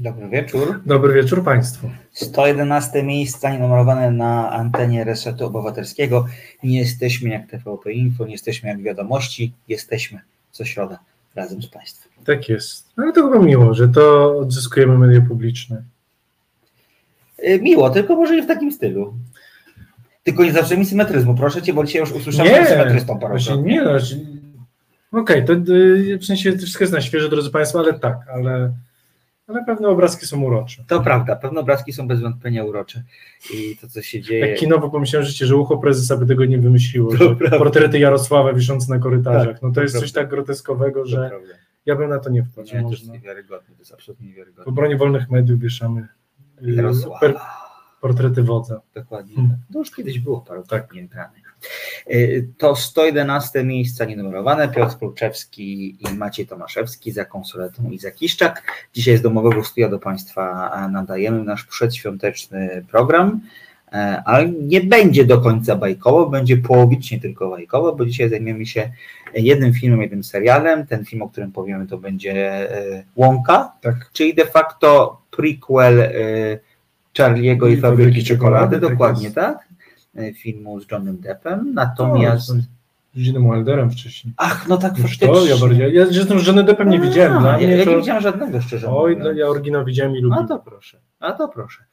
Dobry wieczór. Dobry wieczór Państwu. 111 miejsca nienumerowane na antenie Resetu Obywatelskiego. Nie jesteśmy jak TVP Info, nie jesteśmy jak Wiadomości, jesteśmy co środa razem z Państwem. Tak jest. Ale to chyba miło, że to odzyskujemy media publiczne. Y, Miło, tylko może nie w takim stylu. Tylko nie zawsze mi symetryzmu, proszę Cię, bo dzisiaj już usłyszałem Nie, symetrystą właśnie parokrotnie. nie. no, znaczy- Okej, to y, w sensie wszystko jest na świeżo, drodzy Państwo, ale tak, ale, ale pewne obrazki są urocze. To prawda, pewne obrazki są bez wątpienia urocze i to, co się dzieje... Tak kinowo pomyślałem życie, że ucho prezesa by tego nie wymyśliło, To portrety Jarosława wiszące na korytarzach. Tak, no to to jest prawda. coś tak groteskowego, że prawda. ja bym na to nie wpadł. Nie, to jest niewiarygodne, to jest absolutnie W niewiarygodne. obronie wolnych mediów wieszamy y, Jarosława. portrety wodza. Dokładnie. Hmm. tak. To już kiedyś było parokrotnie grane. Y, To 111 miejsca nienumerowane. Piotr Kluczewski i Maciej Tomaszewski za konsoletą i za Kiszczak. Dzisiaj z domowego studia do Państwa nadajemy nasz przedświąteczny program, e, ale nie będzie do końca bajkowo, będzie połowicznie tylko bajkowo, bo dzisiaj zajmiemy się jednym filmem, jednym serialem. Ten film, o którym powiemy, to będzie e, Łąka, Tak. czyli de facto prequel e, Charlie'ego i, I Fabryki Fabryki Czekolady, Czekolady, tak dokładnie tak, filmu z Johnem Deppem, natomiast... No, z Ginem Wilderem wcześniej. Ach, no tak Już faktycznie. to, ja bardziej. Ja zresztą z Johnny Deppem nie widziałem. A, Dla ja, to... nie widziałem żadnego, szczerze Oj, mówiąc. no, ja oryginał widziałem i lubię. A to proszę, a to proszę.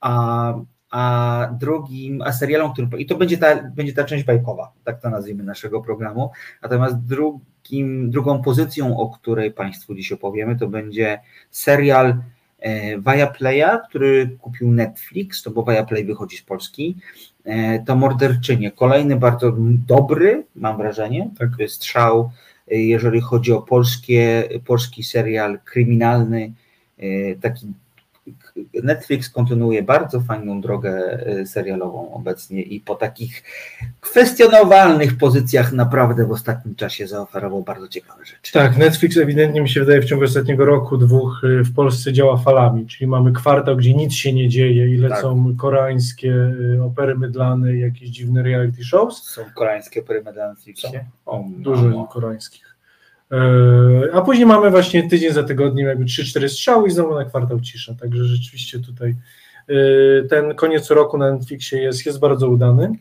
A, a drugim, a serialem, który, i to będzie ta, będzie ta część bajkowa, tak to nazwijmy naszego programu, natomiast drugim, drugą pozycją, o której Państwu dziś opowiemy, to będzie serial e, Viaplaya, który kupił Netflix, to bo Viaplay wychodzi z Polski, e, to Morderczynie, kolejny bardzo dobry, mam wrażenie, Tak. strzał, e, jeżeli chodzi o polskie, polski serial kryminalny, e, taki Netflix kontynuuje bardzo fajną drogę e, serialową obecnie i po takich kwestionowalnych pozycjach naprawdę w ostatnim czasie zaoferował bardzo ciekawe rzeczy. Tak, Netflix ewidentnie mi się wydaje w ciągu ostatniego roku, dwóch y, w Polsce działa falami, czyli mamy kwartał, gdzie nic się nie dzieje i lecą koreańskie y, opery mydlane i jakieś dziwne reality shows. Są koreańskie opery na Netflixie. O, Dużo koreańskich. E, A później mamy właśnie tydzień za tygodniem, jakby 3-4 strzały i znowu na kwartał cisza. Także rzeczywiście tutaj y, ten koniec roku na Netflixie jest, jest bardzo udany.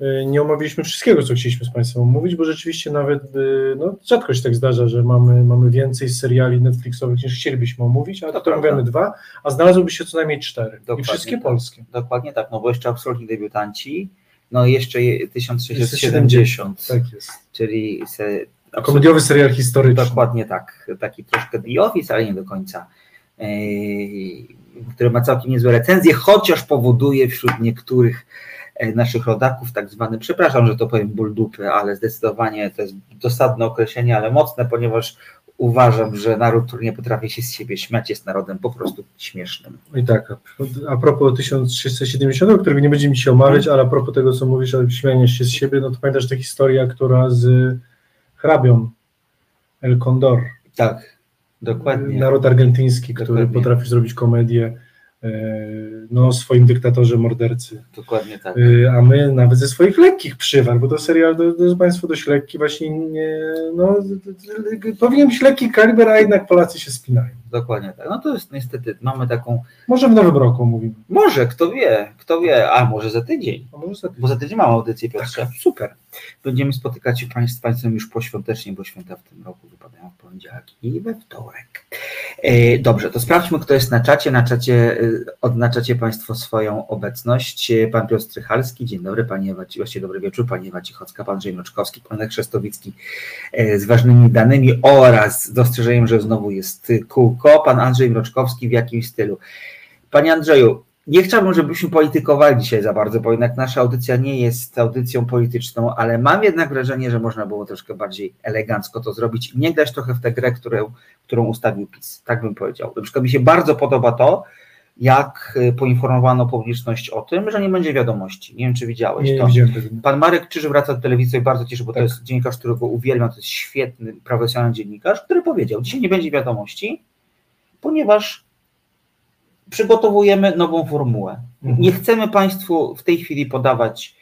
Y, Nie omówiliśmy wszystkiego, co chcieliśmy z Państwem omówić, bo rzeczywiście nawet no, rzadko się tak zdarza, że mamy, mamy więcej seriali Netflixowych niż chcielibyśmy omówić, a To to omawiamy dwa, a znalazłyby się co najmniej cztery. I Dokładnie wszystkie tak. polskie. Dokładnie tak, no bo jeszcze absolutni debiutanci, no i jeszcze je- 1670, 70, tak jest. czyli se, Komediowy serial historyczny. Dokładnie tak. Taki troszkę The Office, ale nie do końca. Yy, Który ma całkiem niezłe recenzje, chociaż powoduje wśród niektórych e, naszych rodaków tak zwany, przepraszam, że to powiem ból dupy, ale zdecydowanie to jest dosadne określenie, ale mocne, ponieważ uważam, że naród, który nie potrafi się z siebie śmiać, jest narodem po prostu śmiesznym. I tak, a, propos 1670, którego nie będziemy dzisiaj omawiać, ale a propos tego, co mówisz, ale śmiania się z siebie, no to pamiętasz tę historia, która z hrabią El Condor, Tak, dokładnie. naród argentyński, który Dokładnie. potrafi zrobić komedię e, no, o swoim dyktatorze, mordercy. Dokładnie tak. E, A my nawet ze swoich lekkich przywar, bo to serial, jest Państwo dość lekki, właśnie nie, no, powinien być lekki kaliber, a jednak Polacy się spinają. Dokładnie tak. No to jest niestety, mamy taką, Może w nowym roku mówimy. może, kto wie, kto wie, a może za tydzień. A może za tydzień. Bo za tydzień mamy audycję Piotrze. Super. Będziemy spotykać się państw- z Państwem już poświątecznie, bo święta w tym roku wypadają w poniedziałek i we wtorek. E, Dobrze, to sprawdźmy, kto jest na czacie. Na czacie e, odznaczacie Państwo swoją obecność. E, Pan Piotr Strychalski, dzień dobry, Pani Ewa, właściwie dobry wieczór, Pani Ewa Cichocka, Pan Andrzej Mroczkowski, Pan Lech Szestowicki z ważnymi danymi oraz z dostrzeżeniem, że znowu jest e, kółko. Pan Andrzej Mroczkowski w jakimś stylu. Panie Andrzeju, nie chciałbym, żebyśmy politykowali dzisiaj za bardzo, bo jednak nasza audycja nie jest audycją polityczną, ale mam jednak wrażenie, że można było troszkę bardziej elegancko to zrobić i nie grać trochę w tę grę, którą, którą ustawił PiS. Tak bym powiedział. Na przykład mi się bardzo podoba to, jak y, poinformowano publiczność o tym, że nie będzie wiadomości. Nie wiem, czy widziałeś Nie, to. nie. Pan Marek Krzyż wraca do telewizji i bardzo cieszę, bo to Tak. jest dziennikarz, którego uwielbiam, to jest świetny, profesjonalny dziennikarz, który powiedział, dzisiaj nie będzie wiadomości, ponieważ przygotowujemy nową formułę. Mhm. Nie chcemy Państwu w tej chwili podawać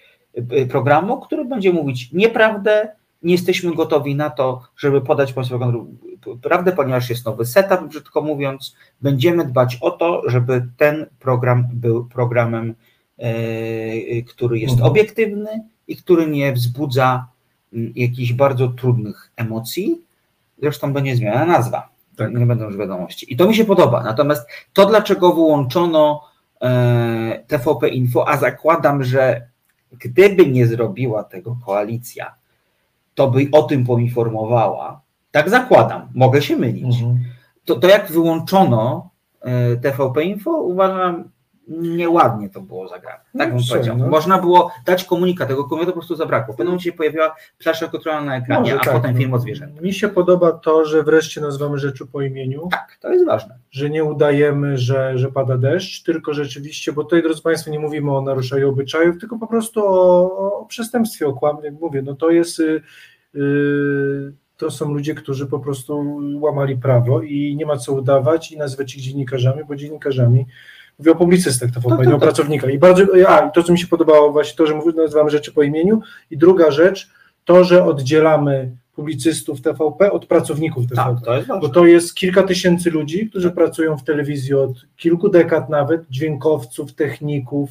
y, programu, który będzie mówić nieprawdę, nie jesteśmy gotowi na to, żeby podać Państwu prawdę, ponieważ jest nowy setup, brzydko mówiąc, będziemy dbać o to, żeby ten program był programem, e, który jest mhm. obiektywny i który nie wzbudza mm, jakichś bardzo trudnych emocji. Zresztą będzie zmiana nazwa. Tak. Nie będą już wiadomości. I to mi się podoba. Natomiast to, dlaczego wyłączono e, TVP Info, a zakładam, że gdyby nie zrobiła tego koalicja, to by o tym poinformowała. Tak zakładam, mogę się mylić. Mhm. To, to jak wyłączono e, TVP Info, uważam, nieładnie to było zagrane. Tak no, bym powiedział. No. Można było dać komunikat, tego komunikatu po prostu zabrakło. W pewnym momencie się pojawiła flasza kontrolna na ekranie, Może a tak, potem no. film o zwierzętach. Mi się podoba to, że wreszcie nazywamy rzeczy po imieniu. Tak, to jest ważne. Że nie udajemy, że, że pada deszcz, tylko rzeczywiście, bo tutaj, drodzy Państwo, nie mówimy o naruszaniu obyczajów, tylko po prostu o, o przestępstwie, o kłamie, jak mówię, no to jest... Yy, to są ludzie, którzy po prostu łamali prawo i nie ma co udawać i nazywać ich dziennikarzami, bo dziennikarzami Mówię o publicystach TVP, tak, nie o tak. pracownikach. I bardzo, a, i to, co mi się podobało, właśnie to, że mówię, nazywamy rzeczy po imieniu. I druga rzecz, to, że oddzielamy publicystów TVP od pracowników TVP. Tak, to jest bo to jest kilka tysięcy ludzi, którzy tak. pracują w telewizji od kilku dekad nawet, dźwiękowców, techników,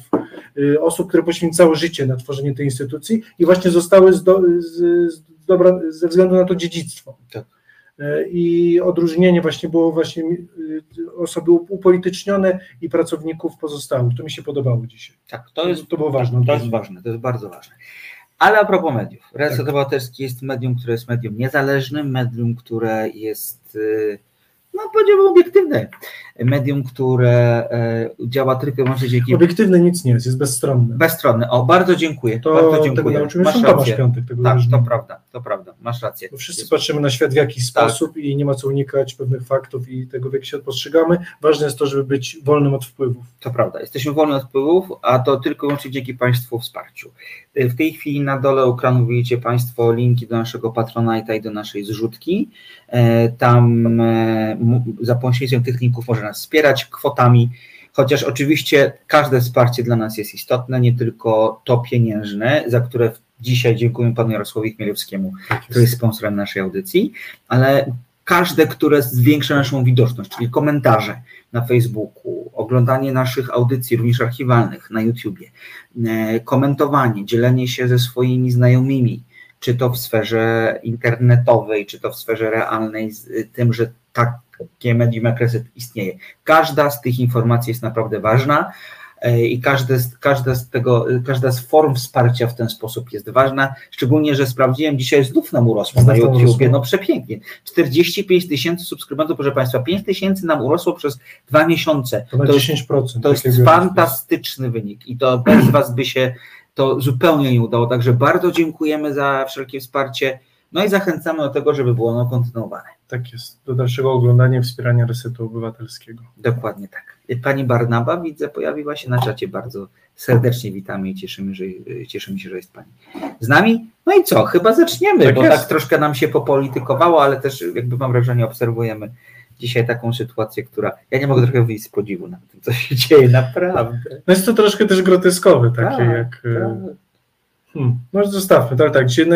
y, osób, które poświęcały życie na tworzenie tej instytucji i właśnie zostały zdo, z, z dobra, ze względu na to dziedzictwo. Tak. E, i odróżnienie właśnie było właśnie y, osoby upolitycznione i pracowników pozostałych. To mi się podobało dzisiaj. Tak, to jest to było ważne. To jest ważne, to jest bardzo ważne. Ale a propos mediów. Reset tak. Obywatelski jest medium, które jest medium niezależnym, medium, które jest y, no powiedziałbym obiektywne medium, które e, działa tylko i wyłącznie dzięki... Obiektywne nic nie jest, jest bezstronne. Bezstronne, o bardzo dziękuję. To bardzo dziękuję. tego nauczymy masz. Piątek, tego tak, to prawda, to prawda, masz rację. Bo wszyscy jest... patrzymy na świat w jakiś tak. sposób i nie ma co unikać pewnych faktów i tego w jaki świat postrzegamy. Ważne jest to, żeby być wolnym od wpływów. To prawda, jesteśmy wolni od wpływów, a to tylko i wyłącznie dzięki Państwu wsparciu. W tej chwili na dole ekranu widzicie Państwo linki do naszego Patronite'a i do naszej zrzutki. E, tam e, za pośrednictwem tych linków można nas wspierać kwotami, chociaż oczywiście każde wsparcie dla nas jest istotne, nie tylko to pieniężne, za które dzisiaj dziękuję panu Jarosławowi Chmielewskiemu, tak który jest. sponsorem naszej audycji, ale każde, które zwiększa naszą widoczność, czyli komentarze na Facebooku, oglądanie naszych audycji, również archiwalnych na YouTubie, e, komentowanie, dzielenie się ze swoimi znajomymi, czy to w sferze internetowej, czy to w sferze realnej, z tym, że takie medium jak Reset istnieje. Każda z tych informacji jest naprawdę ważna e, i każde z, każda, z tego, każda z form wsparcia w ten sposób jest ważna, szczególnie, że sprawdziłem, dzisiaj znów nam urosło na YouTubie, no przepięknie, 45 tysięcy subskrybentów, proszę Państwa, 5 tysięcy nam urosło przez dwa miesiące. To, to 10%. Jest, to jest fantastyczny wynik i to bez Was by się to zupełnie nie udało, także bardzo dziękujemy za wszelkie wsparcie, no i zachęcamy do tego, żeby było ono kontynuowane. Tak jest, do dalszego oglądania i wspierania Resetu Obywatelskiego. Dokładnie tak. Pani Barnaba, widzę, pojawiła się na czacie. Bardzo serdecznie witamy i cieszymy, że, cieszymy się, że jest Pani z nami. No i co, chyba zaczniemy, tak bo jest. tak troszkę nam się popolitykowało, ale też jakby mam wrażenie, obserwujemy dzisiaj taką sytuację, która. Ja nie mogę trochę wyjść z podziwu na tym, co się dzieje, naprawdę. No jest to troszkę też groteskowe, takie tak, jak. E, tak. Hmm, no zostawmy, tak, tak. Dzisiaj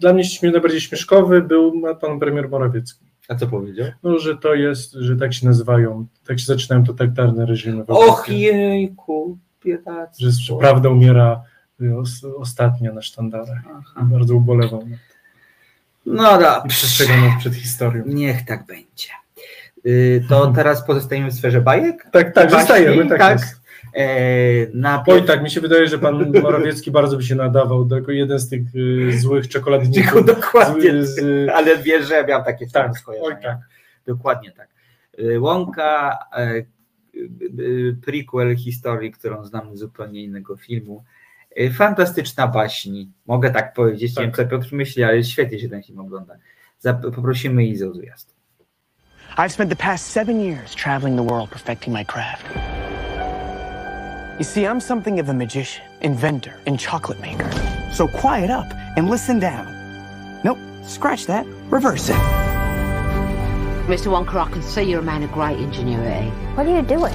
dla mnie najbardziej śmieszkowy był pan premier Morawiecki. A co powiedział? No, że to jest, że tak się nazywają, tak się zaczynają totalitarne reżimy. Och jejku, biedacy. Że prawda umiera y, ostatnia na sztandarach. Aha. Bardzo ubolewam. No dobra. I przestrzegam przed historią. Niech tak będzie. Y, to teraz pozostajemy w sferze bajek? Tak, tak, zostajemy, tak, tak. Jest. E, na Oj, tak, mi się wydaje, że pan Morawiecki bardzo by się nadawał jako jeden z tych y, złych czekoladników. Dokładnie, z, z, ale wiesz, że ja miałem takie tak, skojarzenia. Oj, tak. Dokładnie tak. Y, Łąka, e, prequel historii, którą znamy z zupełnie innego filmu. Fantastyczna baśń, mogę tak powiedzieć. Tak. Nie wiem, co Piotr myśli, ale świetnie się ten film ogląda. Poprosimy Izę o zjazd. I've spent the past seven years traveling the world perfecting my craft. You see, I'm something of a magician, inventor, and chocolate maker. So quiet up and listen down. Nope, scratch that. Reverse it. Mr. Wonka, I can see you're a man of great ingenuity. What are you doing?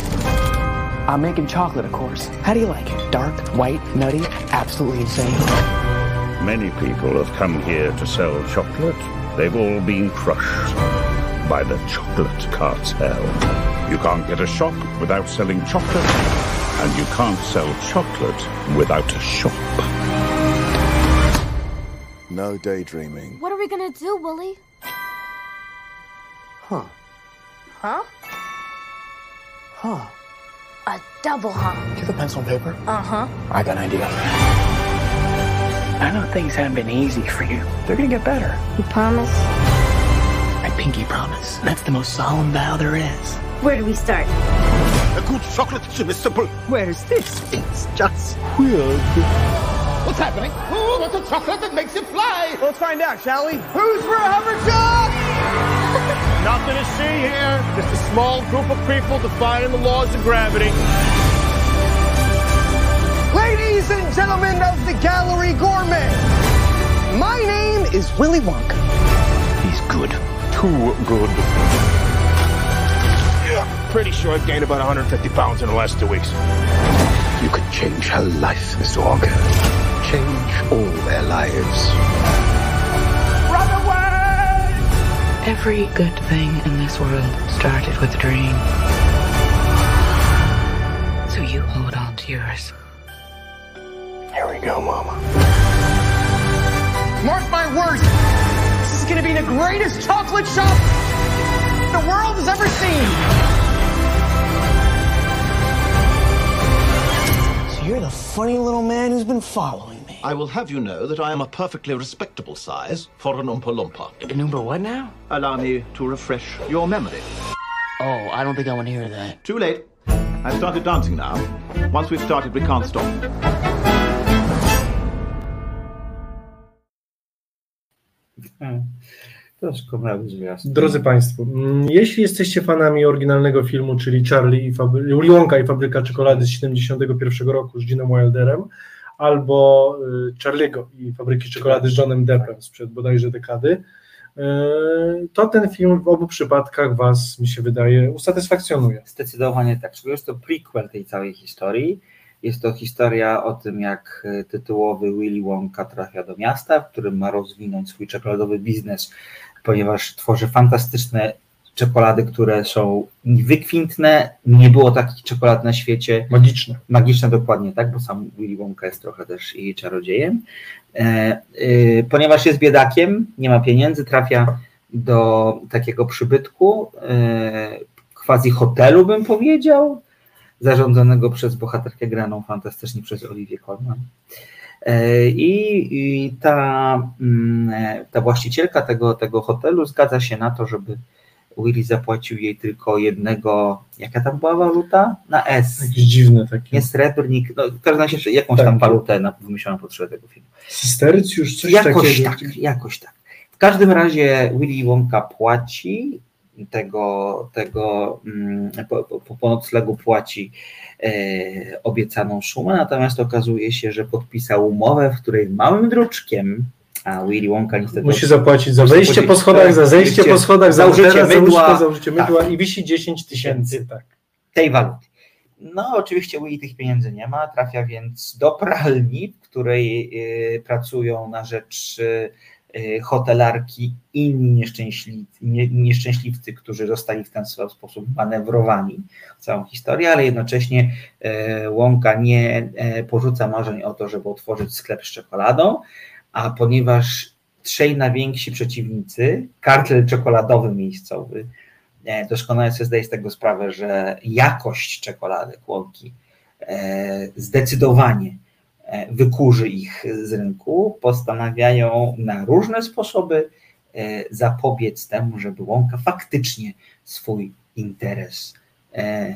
I'm making chocolate, of course. How do you like it? Dark, white, nutty, absolutely insane. Many people have come here to sell chocolate. They've all been crushed. by the chocolate cartel. You can't get a shop without selling chocolate, and you can't sell chocolate without a shop. No daydreaming. What are we gonna do, Willie? Huh. Huh? Huh. A double huh. Get you have a pencil and paper? Uh huh. I got an idea. I know things haven't been easy for you. They're gonna get better. You promise? I pinky promise. That's the most solemn vow there is. Where do we start? A good chocolate chip is simple. Where's this? It's just Weird. What's happening? Who wants a chocolate that makes it fly? Let's find out, shall we? Who's for a Hummerchuck? Nothing to see here. Just a small group of people defying the laws of gravity. Ladies and gentlemen of the Gallery Gourmet, my name is Willy Wonka. He's good. Too good. Pretty sure I've gained about 150 pounds in the last two weeks. You could change her life, Mr. Wonka. Change all their lives. Run away! Every good thing in this world started with a dream. So you hold on to yours. Here we go, Mama. Mark my words, this is gonna be the greatest chocolate shop the world has ever seen. You're the funny little man who's been following me. I will have you know that I am a perfectly respectable size for an Oompa Loompa. An Oompa what now? Allow me to refresh your memory. Oh, I don't think I want to hear that. Too late. I've started dancing now. Once we've started, we can't stop. Ah. Doskonały zwiastun. Drodzy Państwo, mm, jeśli jesteście fanami oryginalnego filmu, czyli Charlie i Fabry- Willy i Fabryka Czekolady z 71 roku z Ginem Wilderem, albo y, Charliego i Fabryki Czekolady z Johnem Deppem sprzed bodajże dekady, y, to ten film w obu przypadkach Was, mi się wydaje, usatysfakcjonuje. Zdecydowanie tak. Czyli Jest to prequel tej całej historii. Jest to historia o tym, jak e, tytułowy Willy Wonka trafia do miasta, w którym ma rozwinąć swój czekoladowy biznes, ponieważ tworzy fantastyczne czekolady, które są wykwintne. Nie było takich czekolad na świecie. Magiczne. Magiczne dokładnie, tak, bo sam Willy Wonka jest trochę też i czarodziejem. E, e, ponieważ jest biedakiem, nie ma pieniędzy, trafia do takiego przybytku, e, quasi hotelu bym powiedział, zarządzonego przez bohaterkę graną fantastycznie przez Olivię Colman. E, I, i ta, mm, e, ta właścicielka tego, tego hotelu zgadza się na to, żeby Willy zapłacił jej tylko jednego, jaka tam była waluta? Na S. Jakieś dziwne takie. Nie srebrnik, no w każdym razie jakąś Tak. tam walutę na- wymyśloną potrzebę tego filmu. Systercjusz, coś Jakoś takiego. tak, jakoś tak. W każdym razie Willy Wonka płaci tego, tego mm, po, po, noclegu płaci e, obiecaną sumę, natomiast okazuje się, że podpisał umowę, w której małym druczkiem, a Willy Wonka niestety Musi zapłacić za wejście po schodach, za zejście po schodach, za użycie mydła, za użycie Tak. mydła i wisi 10 tysięcy. Tak. tej waluty. No, oczywiście Willy tych pieniędzy nie ma, trafia więc do pralni, w której y, pracują na rzecz hotelarki inni nieszczęśliwcy, nie, nieszczęśliwcy, którzy zostali w ten sposób manewrowani w całą historię, ale jednocześnie e, Łąka nie e, porzuca marzeń o to, żeby otworzyć sklep z czekoladą, a ponieważ trzej najwięksi przeciwnicy, kartel czekoladowy miejscowy, doskonale sobie zdaje z tego sprawę, że jakość czekolady Łąki zdecydowanie wykurzy ich z rynku, postanawiają na różne sposoby e, zapobiec temu, żeby Łąka faktycznie swój interes e,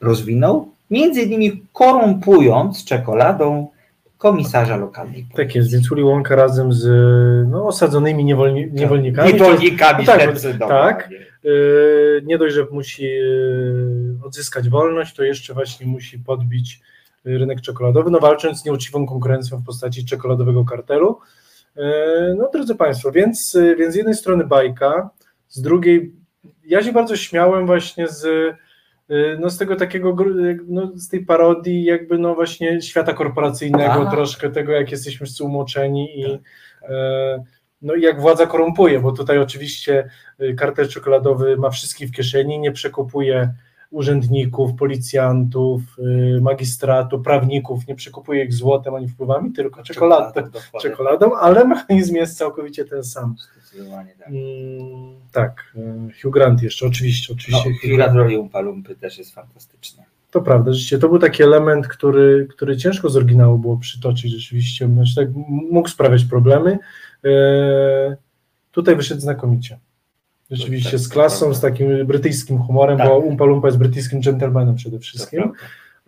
rozwinął, między innymi korumpując czekoladą komisarza lokalnej. Tak jest, więc Willy Wonka razem z no, osadzonymi niewolni, niewolnikami. Niewolnikami No tak, zdecydowanie. tak. Yy, nie dość, że musi yy, odzyskać wolność, to jeszcze właśnie musi podbić rynek czekoladowy, no walcząc z nieuczciwą konkurencją w postaci czekoladowego kartelu. Yy, No drodzy Państwo, więc, yy, więc z jednej strony bajka, z drugiej ja się bardzo śmiałem właśnie z, yy, no z tego takiego, no z tej parodii jakby no właśnie świata korporacyjnego, Aha. troszkę tego jak jesteśmy wszyscy umoczeni i Tak, e, no i jak władza korumpuje, bo tutaj oczywiście kartel czekoladowy ma wszystkich w kieszeni, nie przekupuje urzędników, policjantów, y, magistratu, prawników, nie przekupuje ich złotem ani wpływami, tylko czekoladą, czekoladą, ale mechanizm jest całkowicie ten sam. Tak. Mm, tak, y, Hugh Grant jeszcze, oczywiście, No, oczywiście. Hugh Hugh Grant. Roli Umpa Lumpy też jest fantastyczny. To prawda, rzeczywiście, to był taki element, który, który ciężko z oryginału było przytoczyć rzeczywiście, znaczy tak mógł sprawiać problemy. E, tutaj wyszedł znakomicie. Rzeczywiście, Tak, z klasą, z takim brytyjskim humorem, Tak. bo Umpa Lumpa jest brytyjskim dżentelmenem przede wszystkim.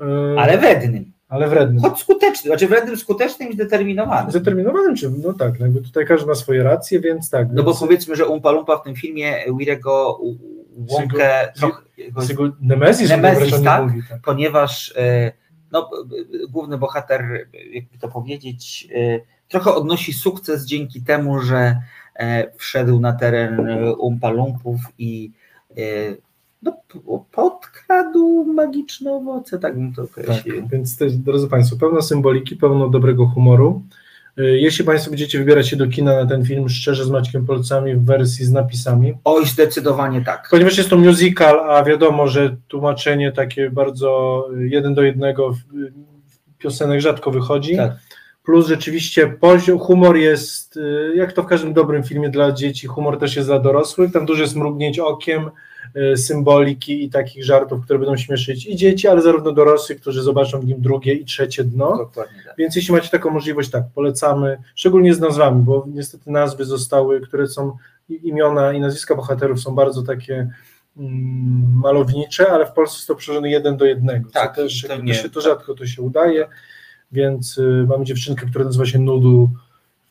E, Ale wrednym. ale wrednym. Choć skutecznym, znaczy wrednym, skutecznym i zdeterminowanym. Zdeterminowanym czy no tak, jakby tutaj każdy ma swoje racje, więc tak. No bo więc, powiedzmy, że Umpa Lumpa w tym filmie Wirego łąkę trochę, Nemezis, Nemezis, tak? mówi, tak. ponieważ e, no, główny bohater, jakby to powiedzieć, e, trochę odnosi sukces dzięki temu, że wszedł na teren e, Umpa Lumpów i e, no, podkradł magiczne owoce, tak bym to określił. Tak, więc też, drodzy Państwo, pełno symboliki, pełno dobrego humoru. Jeśli Państwo będziecie wybierać się do kina na ten film, szczerze z Maćkiem Polcami w wersji z napisami, Oj, zdecydowanie tak. ponieważ jest to musical, a wiadomo, że tłumaczenie takie bardzo jeden do jednego piosenek rzadko wychodzi. Tak. Plus rzeczywiście poziom, humor jest, y, jak to w każdym dobrym filmie dla dzieci, humor też jest dla dorosłych, tam dużo jest mrugnięć okiem, y, symboliki i takich żartów, które będą śmieszyć i dzieci, ale zarówno dorosłych, którzy zobaczą w nim drugie i trzecie dno. Dokładnie tak. Więc jeśli macie taką możliwość, tak, polecamy, szczególnie z nazwami, bo niestety nazwy zostały, które są imiona i nazwiska bohaterów są bardzo takie mm, malownicze, ale w Polsce jest to przełożone jeden do jednego. Tak, też to nie- się, to rzadko to się udaje, więc y, mamy dziewczynkę, która nazywa się Nudu,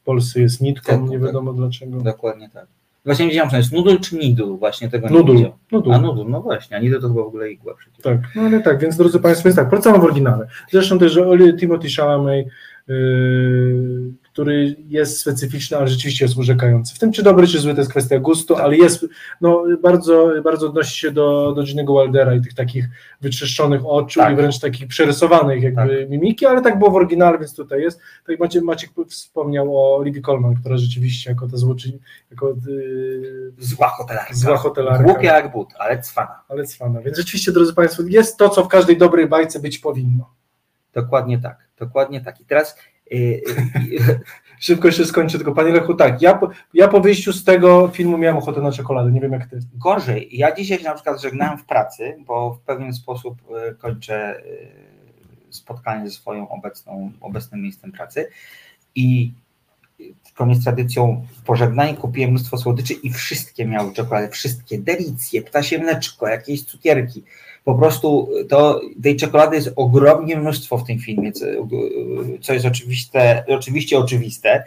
w Polsce jest nitką, Tak, nie tak. wiadomo dlaczego. Dokładnie tak. Właśnie nie wiedziałem, czy to jest nudul czy nidul, właśnie tego nie Nudul, wiedziałem. nudul. A nudul, no właśnie, a nidul to chyba w ogóle igła przecież. Tak, no ale tak, więc drodzy Państwo, jest tak, polecamy w oryginale. Zresztą też Timothy Chalamet, yy, który jest specyficzny, ale rzeczywiście jest urzekający. W tym, czy dobry, czy zły, to jest kwestia gustu, ale jest, no bardzo, bardzo odnosi się do, do Ginny'ego Wildera i tych takich wyczyszczonych oczu Tak. i wręcz takich przerysowanych jakby mimiki, ale tak było w oryginale, więc tutaj jest. Tak Maciek, Maciek wspomniał o Olivia Colman, która rzeczywiście jako ta złoczyń, jako yy, Zła hotelarka. Zła hotelarka. Głupia jak but, ale cwana. ale cwana. Więc rzeczywiście, drodzy Państwo, jest to, co w każdej dobrej bajce być powinno. Dokładnie tak, dokładnie tak. I teraz Szybko się skończy, tylko Panie Lechu, tak, ja po, ja po wyjściu z tego filmu miałem ochotę na czekoladę, nie wiem jak Ty. gorzej. Ja dzisiaj się na przykład żegnałem w pracy, bo w pewien sposób y, kończę y, spotkanie ze swoją obecną, obecnym miejscem pracy i zgodnie z tradycją w pożegnaniu kupiłem mnóstwo słodyczy i wszystkie miały czekoladę, wszystkie, delicje, ptasie mleczko, jakieś cukierki. Po prostu to, tej czekolady jest ogromnie mnóstwo w tym filmie, co, jest oczywiste, oczywiście oczywiste,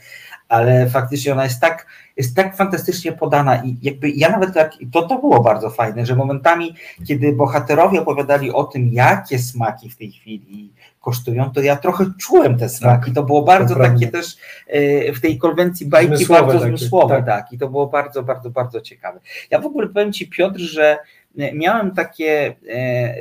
ale faktycznie ona jest tak, jest tak fantastycznie podana i jakby ja nawet tak, to, to było bardzo fajne, że momentami, kiedy bohaterowie opowiadali o tym, jakie smaki w tej chwili kosztują, to ja trochę czułem te smaki. To było bardzo prawda. takie też e, w tej konwencji bajki Zmysłowe bardzo takie, zmysłowe, tak. tak. I to było bardzo, bardzo, bardzo ciekawe. Ja w ogóle powiem Ci, Piotr, że miałem takie. E,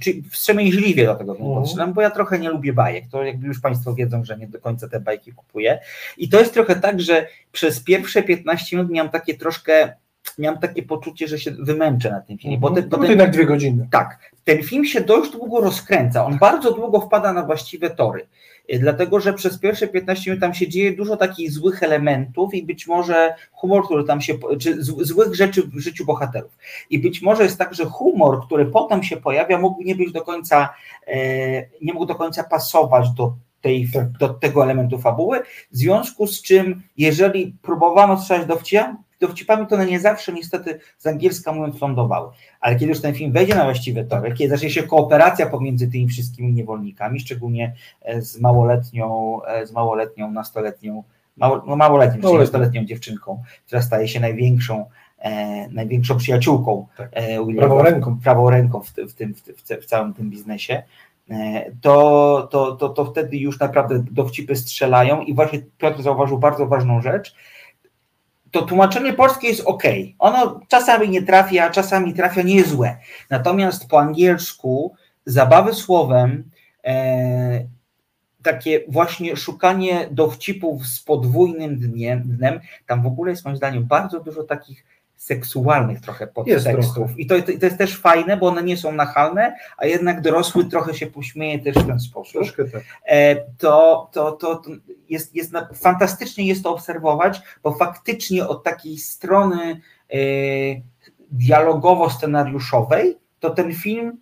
czy wstrzemięźliwie do tego filmu Mhm. podszedłem, bo ja trochę nie lubię bajek. To jakby już Państwo wiedzą, że nie do końca te bajki kupuję. I to jest trochę tak, że przez pierwsze 15 minut miałem takie troszkę, miałem takie poczucie, że się wymęczę na tym filmie. Bo, te, Mhm. bo to ten, jednak dwie godziny. tak, ten film się dość długo rozkręca. On bardzo długo wpada na właściwe tory. Y, Dlatego, że przez pierwsze 15 minut tam się dzieje dużo takich złych elementów i być może humor, który tam się, czy złych rzeczy w życiu bohaterów. I być może jest tak, że humor, który potem się pojawia, mógł nie być do końca, e, nie mógł do końca pasować do, tej, Tak. do tego elementu fabuły, w związku z czym, jeżeli próbowano strzelać dowcipami, dowcipami, to one nie zawsze niestety z angielska mówiąc lądowały. Ale kiedy już ten film wejdzie na właściwe tory, kiedy zacznie się kooperacja pomiędzy tymi wszystkimi niewolnikami, szczególnie e, z małoletnią, e, z małoletnią, nastoletnią, mało, no małoletnią, Małoletnią. nastoletnią dziewczynką, która staje się największą, e, największą przyjaciółką Tak. e, Prawą ręką. prawą ręką w, w, tym, w, w, w całym tym biznesie, e, to, to, to, to wtedy już naprawdę dowcipy strzelają i właśnie Piotr zauważył bardzo ważną rzecz, to tłumaczenie polskie jest ok. Ono czasami nie trafia, czasami trafia, nie jest złe. Natomiast po angielsku zabawy słowem e, takie właśnie szukanie dowcipów z podwójnym dniem, dnem. Tam w ogóle jest moim zdaniem bardzo dużo takich seksualnych trochę podtekstów. I to, to, to jest też fajne, bo one nie są nachalne, a jednak dorosły trochę się pośmieje też w ten sposób. Tak. E, to, to, to, to jest, jest fantastycznie jest to obserwować, bo faktycznie od takiej strony e, dialogowo-scenariuszowej, to ten film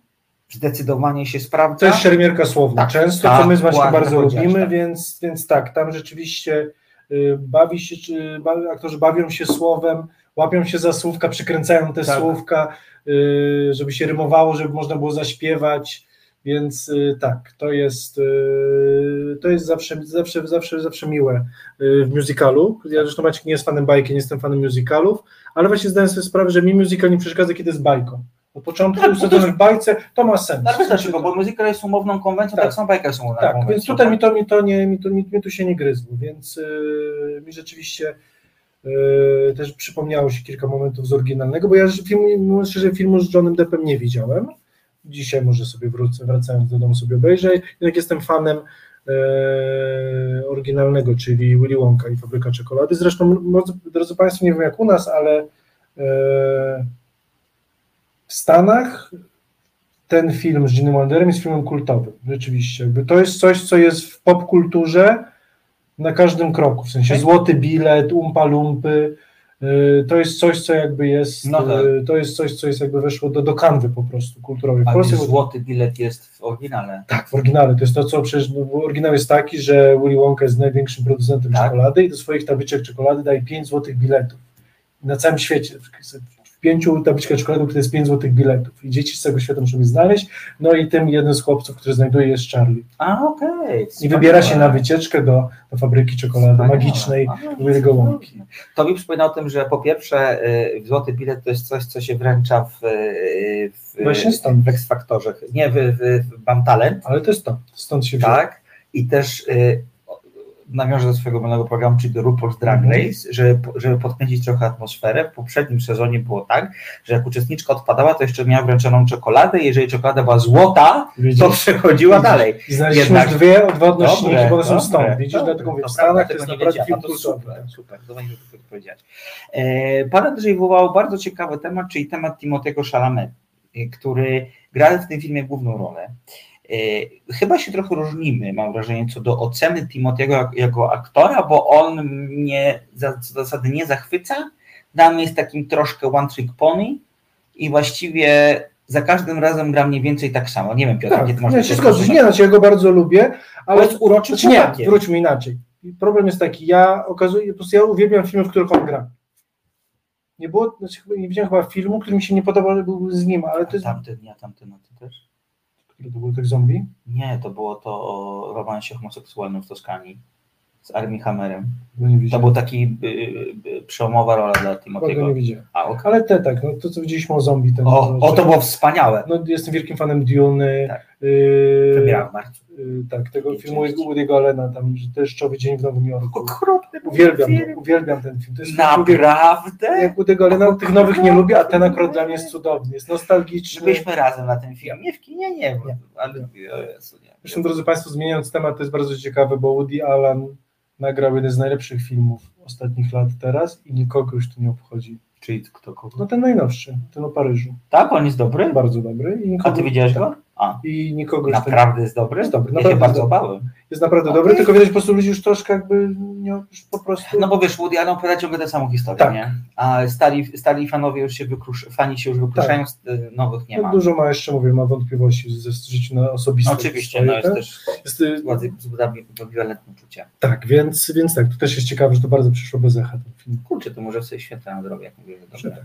zdecydowanie się sprawdza. To jest szermierka słowna. Tak, Często, tak, co my właśnie bardzo lubimy, tak. więc, więc tak, tam rzeczywiście y, bawi się, czy, aktorzy bawią się słowem, łapią się za słówka, przykręcają te Tak. słówka, y, żeby się rymowało, żeby można było zaśpiewać, więc y, tak, to jest, y, to jest zawsze, zawsze, zawsze, zawsze miłe w musicalu. Ja zresztą Maciek nie jest fanem bajki, nie jestem fanem musicalów, ale właśnie zdaję sobie sprawę, że mi musical nie przeszkadza, kiedy jest bajką. Od początku Tak, usadzony w bajce, to ma sens. Wiesz dlaczego, bo muzyka jest umowną konwencją, tak, Tak. samo bajka jest umowną Tak, konwencją. więc tutaj mi to, mi to, nie, mi to, mi, mi tu się nie gryzło, więc yy, mi rzeczywiście też przypomniało się kilka momentów z oryginalnego, bo ja film, mówiąc szczerze, filmu z Johnem Deppem nie widziałem. Dzisiaj może sobie wrócę, wracając do domu sobie obejrzę. Jednak jestem fanem yy, oryginalnego, czyli Willy Wonka i Fabryka Czekolady. Zresztą, drodzy, drodzy Państwo, nie wiem jak u nas, ale yy, w Stanach ten film z Gene Wilderem jest filmem kultowym, rzeczywiście. Jakby to jest coś, co jest w popkulturze na każdym kroku, w sensie złoty bilet, umpa lumpy, y, to jest coś, co jakby jest, No tak. y, to jest coś, co jest jakby weszło do, do kanwy po prostu kulturowej. W A Polsce złoty bilet jest w oryginale. tak, w oryginale. To jest to, co przecież no, oryginał jest taki, że Willy Wonka jest największym producentem Tak. czekolady i do swoich tabliczek czekolady daje 5 złotych biletów. Na całym świecie. W pięciu tabliczkach czekolady to jest 5 złotych biletów. I dzieci z całego świata muszą je znaleźć. No i tym jeden z chłopców, który znajduje jest Charlie. A, okej. I wybiera się na wycieczkę do, do fabryki czekolady magicznej Willy'ego Wonki. To mi przypomina o tym, że po pierwsze y, złoty bilet to jest coś, co się wręcza w, y, w, Właśnie stąd. w X-Faktorze, nie w, w, w Mam Talent, Ale to jest to. Stąd się wzięło. tak? I też y, nawiążę do swojego głównego programu, czyli do RuPaul's Drag Mhm. Race, żeby, żeby podkręcić trochę atmosferę. W poprzednim sezonie było tak, że jak uczestniczka odpadała, to jeszcze miała wręczoną czekoladę. Jeżeli czekolada była złota, to przechodziła Widzisz? dalej. I znaleźliśmy Jednak- dwie, dwa odnośniki, Dobre, bo one są stąd. Widzisz, dobre, dlatego mówię, w Stanach to jest naprawdę film to kulturowy. Super, super, to będzie to powiedzieć. E, Andrzej wywołał bardzo ciekawy temat, czyli temat Timotego Chalamet, który gra w tym filmie główną rolę. E, Chyba się trochę różnimy, mam wrażenie, co do oceny Timotego jak- jako aktora, bo on mnie co zasady nie zachwyca. Dla mnie jest takim troszkę one trick pony i właściwie za każdym razem gra mniej więcej tak samo. Nie wiem, Piotr, Tak, jakie ty masz nie, się zgodzić. Nie, znaczy ja go bardzo lubię, ale jest uroczym znaczy nie, wróćmy inaczej. Problem jest taki, ja okazuję, ja uwielbiam filmy, w których on gra. Nie było, znaczy nie widziałem chyba filmu, który mi się nie podobał, że był z nim, ale to jest, Tamten, nie, tamten, a ty też? Który to był tych zombie? Nie, to było to o romansie homoseksualnym w Toskanii z Armie Hammerem. To był taki y, y, przełomowa rola dla Timothy'ego. nie widziałem. A, okej. Ale te tak, no to co widzieliśmy o zombie. Ten, O, o, to było wspaniałe. No, jestem wielkim fanem Duny. Tak. Yy, Premiera w marcu. yy, tak, tego Pięć filmu. Woody'ego Allena, tam, że Deszczowy Dzień w Nowym Jorku. Okropny Uwielbiam, ten film. uwielbiam ten film. To jest film, Naprawdę? jak Woody'ego Allena, tych nowych nie lubię, a ten akurat dla mnie jest cudowny. Jest nostalgiczny. Byliśmy razem na tym filmie. Nie w kinie, nie wiem. Ale o Jezu, nie. Zresztą, drodzy Państwo, zmieniając temat, to jest bardzo ciekawe, bo Woody Allen nagrał jeden z najlepszych filmów ostatnich lat teraz i nikogo już to nie obchodzi. Czyli kto kogo? No ten najnowszy, ten o Paryżu. Tak, on jest dobry? Bardzo dobry. I nikogo, A ty widziałeś tak. go? A, I nikogo naprawdę jest dobry? Jest dobry, Ja się naprawdę bardzo dobry. bałem. jest naprawdę Okej. dobry, tylko widać po prostu ludzi już troszkę jakby nie, już po prostu... No bo wiesz, Woody Allen opowiada ciągle tę samą historię, Tak. nie? A stali, stali fanowie już się wykrusz, fani się już wykruszają, z y, nowych nie no, ma. dużo ma jeszcze, mówię, ma wątpliwości ze życiu na osobistym. Oczywiście, no jest swoje, też Jest, y, władzy ambiwalentne uczucie. tak, więc, więc tak, to też jest ciekawe, że to bardzo przyszło bez echa ten film. Kurczę, to może sobie świetne nadrobię, jak mówię, że tak.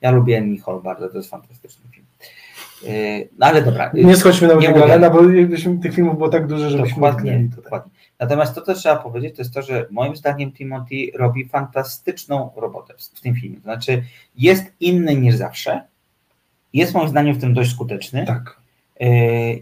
Ja lubię Annie Hall bardzo, to jest fantastyczny film. Yy, No ale dobra. Nie schodźmy na mówię. Allena, bo jakbyśmy, tych filmów było tak dużo, żebyśmy Dokładnie, dokładnie. Natomiast to, co trzeba powiedzieć, to jest to, że moim zdaniem Timothy robi fantastyczną robotę w, tym filmie. To znaczy, jest inny niż zawsze. Jest moim zdaniem w tym dość skuteczny. Tak. Yy,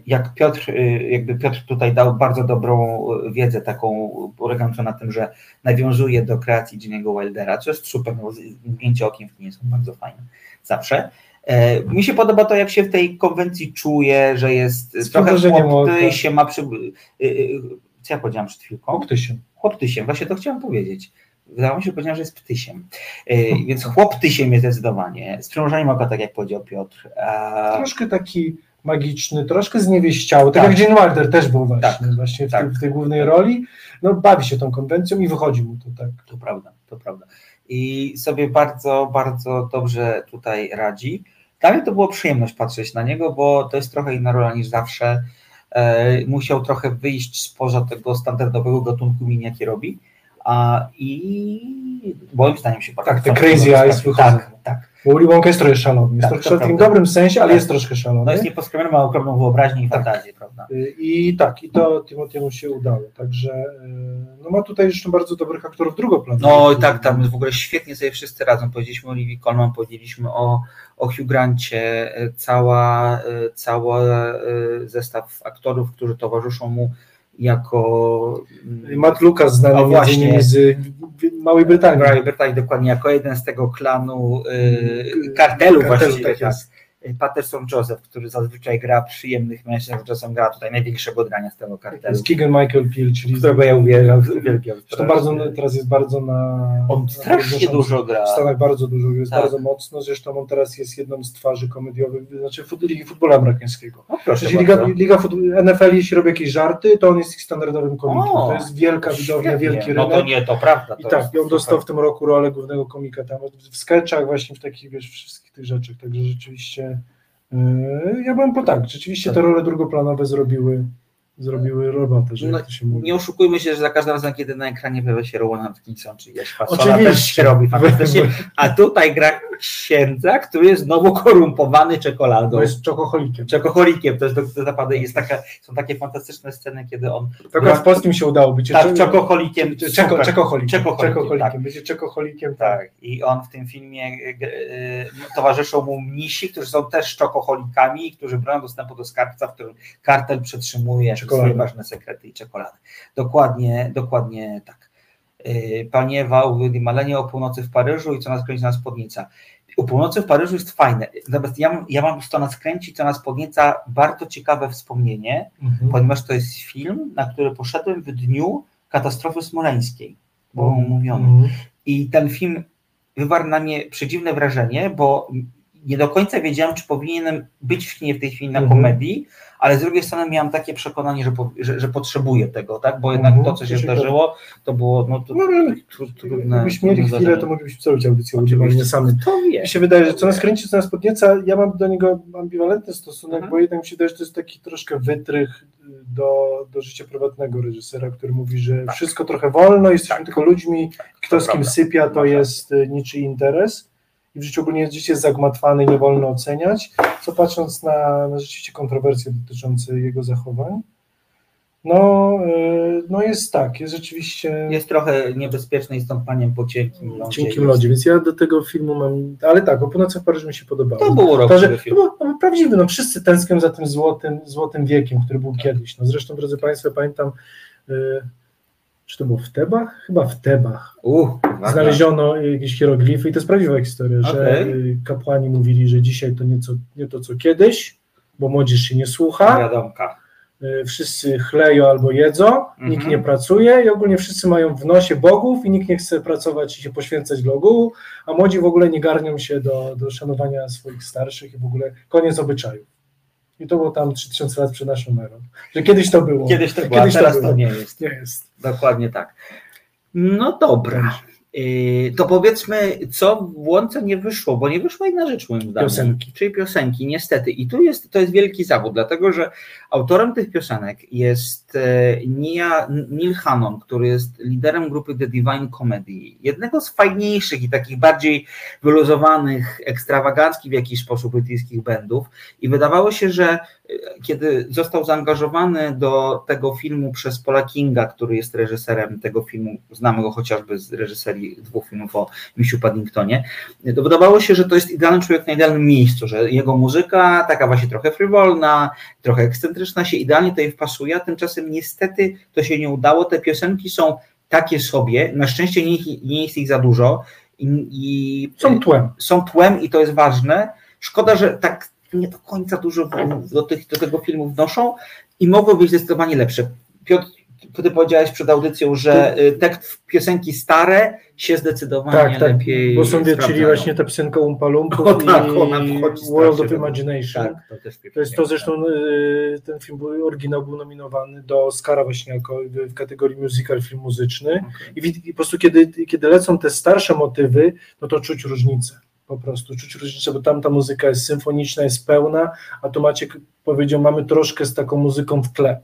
Jak Piotr, yy, jakby Piotr tutaj dał bardzo dobrą wiedzę, taką polegającą na tym, że nawiązuje do kreacji Jimmy'ego Wildera, co jest super, no, mgnięcie okiem w kinie są bardzo fajne zawsze. E, Mi się podoba to, jak się w tej konwencji czuje, że jest Z trochę chłopty, się ma przy... y, y, Co ja powiedziałam przed chwilką? Ptysiem. Chłoptysiem, właśnie to chciałam powiedzieć. Wydawało mi się, że powiedziałam, że jest ptysiem. E, Więc chłoptysiem jest zdecydowanie. Z przymrużeniem oka, tak jak powiedział Piotr. A, Troszkę taki magiczny, troszkę zniewieściały, tak, Tak. jak Gene Wilder też był właśnie, Tak, właśnie w, tak. tej, w tej głównej roli. No bawi się tą konwencją i wychodzi mu to tak. To prawda, to prawda. I sobie bardzo, bardzo dobrze tutaj radzi. Dla mnie to było przyjemność patrzeć na niego, bo to jest trochę inna rola niż zawsze. E, musiał trochę wyjść spoza tego standardowego gatunku min, jaki robi. A, I moim zdaniem się bardzo Tak, te Crazy Eyes sprawił. wychodzą. Tak, tak. Bo Willy Wonka jest trochę szalony. Jest Tak, trochę szalony w dobrym sensie, ale Tak. jest troszkę szalony. No jest nieposkromiony, ma ogromną wyobraźnię i Tak. fantazję, prawda? Y, I tak, i to Timotiemu się udało. Także y, no ma tutaj jeszcze bardzo dobrych aktorów drugoplanowych. No i tak, tam w ogóle świetnie sobie wszyscy razem. Powiedzieliśmy o Olivii Colman, powiedzieliśmy o, o Hugh Grancie, e, cała, cały e, zestaw aktorów, którzy towarzyszą mu jako mm, Matt Lucas znany właśnie. z Małej Brytanii. Małej Brytanii, dokładnie jako jeden z tego klanu e, Mm, kartelu kartelu, właściwie, tak tak. Jest. Patterson Joseph, który zazwyczaj gra przyjemnych mężczyzn, czasem gra tutaj największego drania z tego kartelu, Z Keegan Michael Peel, czyli którego ja uwielbiam, uwielbiam. Zresztą bardzo, teraz jest bardzo na. On strasznie na- dużo gra. W Stanach bardzo dużo, jest Tak. bardzo mocno. Zresztą on teraz jest jedną z twarzy komediowych, znaczy fut- Ligi Futbolu Amerykańskiego. No proszę Czyli Liga, bardzo. Liga Fut- NFL, jeśli robi jakieś żarty, to on jest ich standardowym komikiem. O, to jest wielka widownia, Świetnie. wielki No rynek. to nie, to prawda. I to tak, jest i on super. dostał w tym roku rolę głównego komika tam, w sketchach, właśnie w takich, wiesz, wszystkich tych rzeczach. Także rzeczywiście, ja byłem po tak, rzeczywiście te role drugoplanowe zrobiły, zrobiły robotę, że No, jak to się mówi. Nie oszukujmy się, że za każdym razem, kiedy na ekranie pojawia się Rowan Atkinson, czy Jaś Fasola, też się robi fantastycznie, a tutaj gra księdza, który jest znowu korumpowany czekoladą. Bo jest czokoholikiem. Czekoholikiem, to jest, to naprawdę jest taka, są takie fantastyczne sceny, kiedy on Tak, w polskim się udało być. tak, czekoholikiem, Czeko, Czekoholikiem. tak. Będzie czekoholikiem. Tak. Tak, i on w tym filmie y, y, towarzyszą mu mnisi, którzy są też czokoholikami, którzy bronią dostępu do skarbca, w którym kartel przetrzymuje. Swoje ważne sekrety i czekolady. Dokładnie, dokładnie tak. Y, Panie Wał, Malenie o północy w Paryżu i co nas kręci na spódnica. U północy w Paryżu jest fajne. Natomiast ja, mam- ja mam co nas kręci, co nas podnieca bardzo ciekawe wspomnienie, Mhm. ponieważ to jest film, na który poszedłem w dniu katastrofy smoleńskiej, bo Mhm. mówiono. I ten film wywarł na mnie przedziwne wrażenie, bo nie do końca wiedziałem, czy powinienem być w kinie w tej chwili na Mhm. komedii, ale z drugiej strony miałem takie przekonanie, że, po, że, że potrzebuję tego, tak? Bo jednak Mhm. to, co się zdarzyło, to było no, to, No, tru, trudne. Jakbyśmy mieli chwilę, to moglibyśmy zrobić audycję. Udziwaninie samym. To wie. Mi się wydaje, że co nas kręci, co nas podnieca, ja mam do niego ambiwalentny stosunek, Mhm. bo jednak mi się wydaje, że to jest taki troszkę wytrych do, do życia prywatnego reżysera, który mówi, że wszystko trochę wolno, jesteśmy tylko ludźmi, kto z kim Tak. sypia, to jest y, niczyj interes. I w życiu ogólnie życie jest zagmatwane i nie wolno oceniać, co patrząc na, na rzeczywiście kontrowersje dotyczące jego zachowań, no, y, no jest tak, jest rzeczywiście Jest trochę niebezpieczne i stąpaniem po cienkim lodzie. cienkim lodzie, więc ja do tego filmu mam, ale tak, o Północy w Paryżu mi się podobało. To był To, że, film. był to był prawdziwy, no wszyscy tęsknią za tym złotym, złotym wiekiem, który był kiedyś. No zresztą, drodzy Państwo, ja pamiętam, y, czy to było w Tebach? Chyba w Tebach. Uh, Znaleziono jakieś hieroglify i to jest prawdziwa historia, że Okej. y, kapłani mówili, że dzisiaj to nieco, nie to co kiedyś, bo młodzież się nie słucha, Wiadomka. y, wszyscy chleją albo jedzą, Mhm. nikt nie pracuje i ogólnie wszyscy mają w nosie bogów i nikt nie chce pracować i się poświęcać dla ogółu, a młodzi w ogóle nie garnią się do, do szanowania swoich starszych i w ogóle koniec obyczaju. I to było tam 3000 lat przed naszą erą. Że kiedyś to było. Kiedyś to było, Kiedyś teraz było. to nie jest. Nie jest. Dokładnie tak. No dobra. Yy, To powiedzmy, co w Łące nie wyszło, bo nie wyszła inna rzecz moim zdaniem. Piosenki. Czyli piosenki, niestety. I tu jest, to jest wielki zawód, dlatego że autorem tych piosenek jest e, Nia, Neil Hannon, który jest liderem grupy The Divine Comedy. Jednego z fajniejszych i takich bardziej wyluzowanych, ekstrawaganckich w jakiś sposób brytyjskich bandów. I wydawało się, że kiedy został zaangażowany do tego filmu przez Paula Kinga, który jest reżyserem tego filmu, znamy go chociażby z reżyserii dwóch filmów o Misiu Paddingtonie, to wydawało się, że to jest idealny człowiek na idealnym miejscu, że jego muzyka, taka właśnie trochę frywolna, trochę ekscentryczna, się idealnie tutaj wpasuje, a tymczasem niestety to się nie udało. Te piosenki są takie sobie, na szczęście nie, nie jest ich za dużo i, i Są tłem. są tłem i to jest ważne. Szkoda, że tak nie do końca dużo do, tych, do tego filmu wnoszą i mogły być zdecydowanie lepsze. Piotr, ty powiedziałeś przed audycją, że y, tekst piosenki stare się zdecydowanie Tak, tak, lepiej bo są, czyli właśnie ta piosenka Umpa Lumpów O tak, i ona World of. Imagination. Tak, to, też To jest to zresztą, y, ten film, był, oryginał był nominowany do Oscara właśnie jako w- kategorii musical, film muzyczny I, wid- i po prostu kiedy, kiedy lecą te starsze motywy, no to czuć różnicę. Po prostu czuć różnicę, bo tam ta muzyka jest symfoniczna, jest pełna, a tu Maciek powiedział, mamy troszkę z taką muzyką w tle.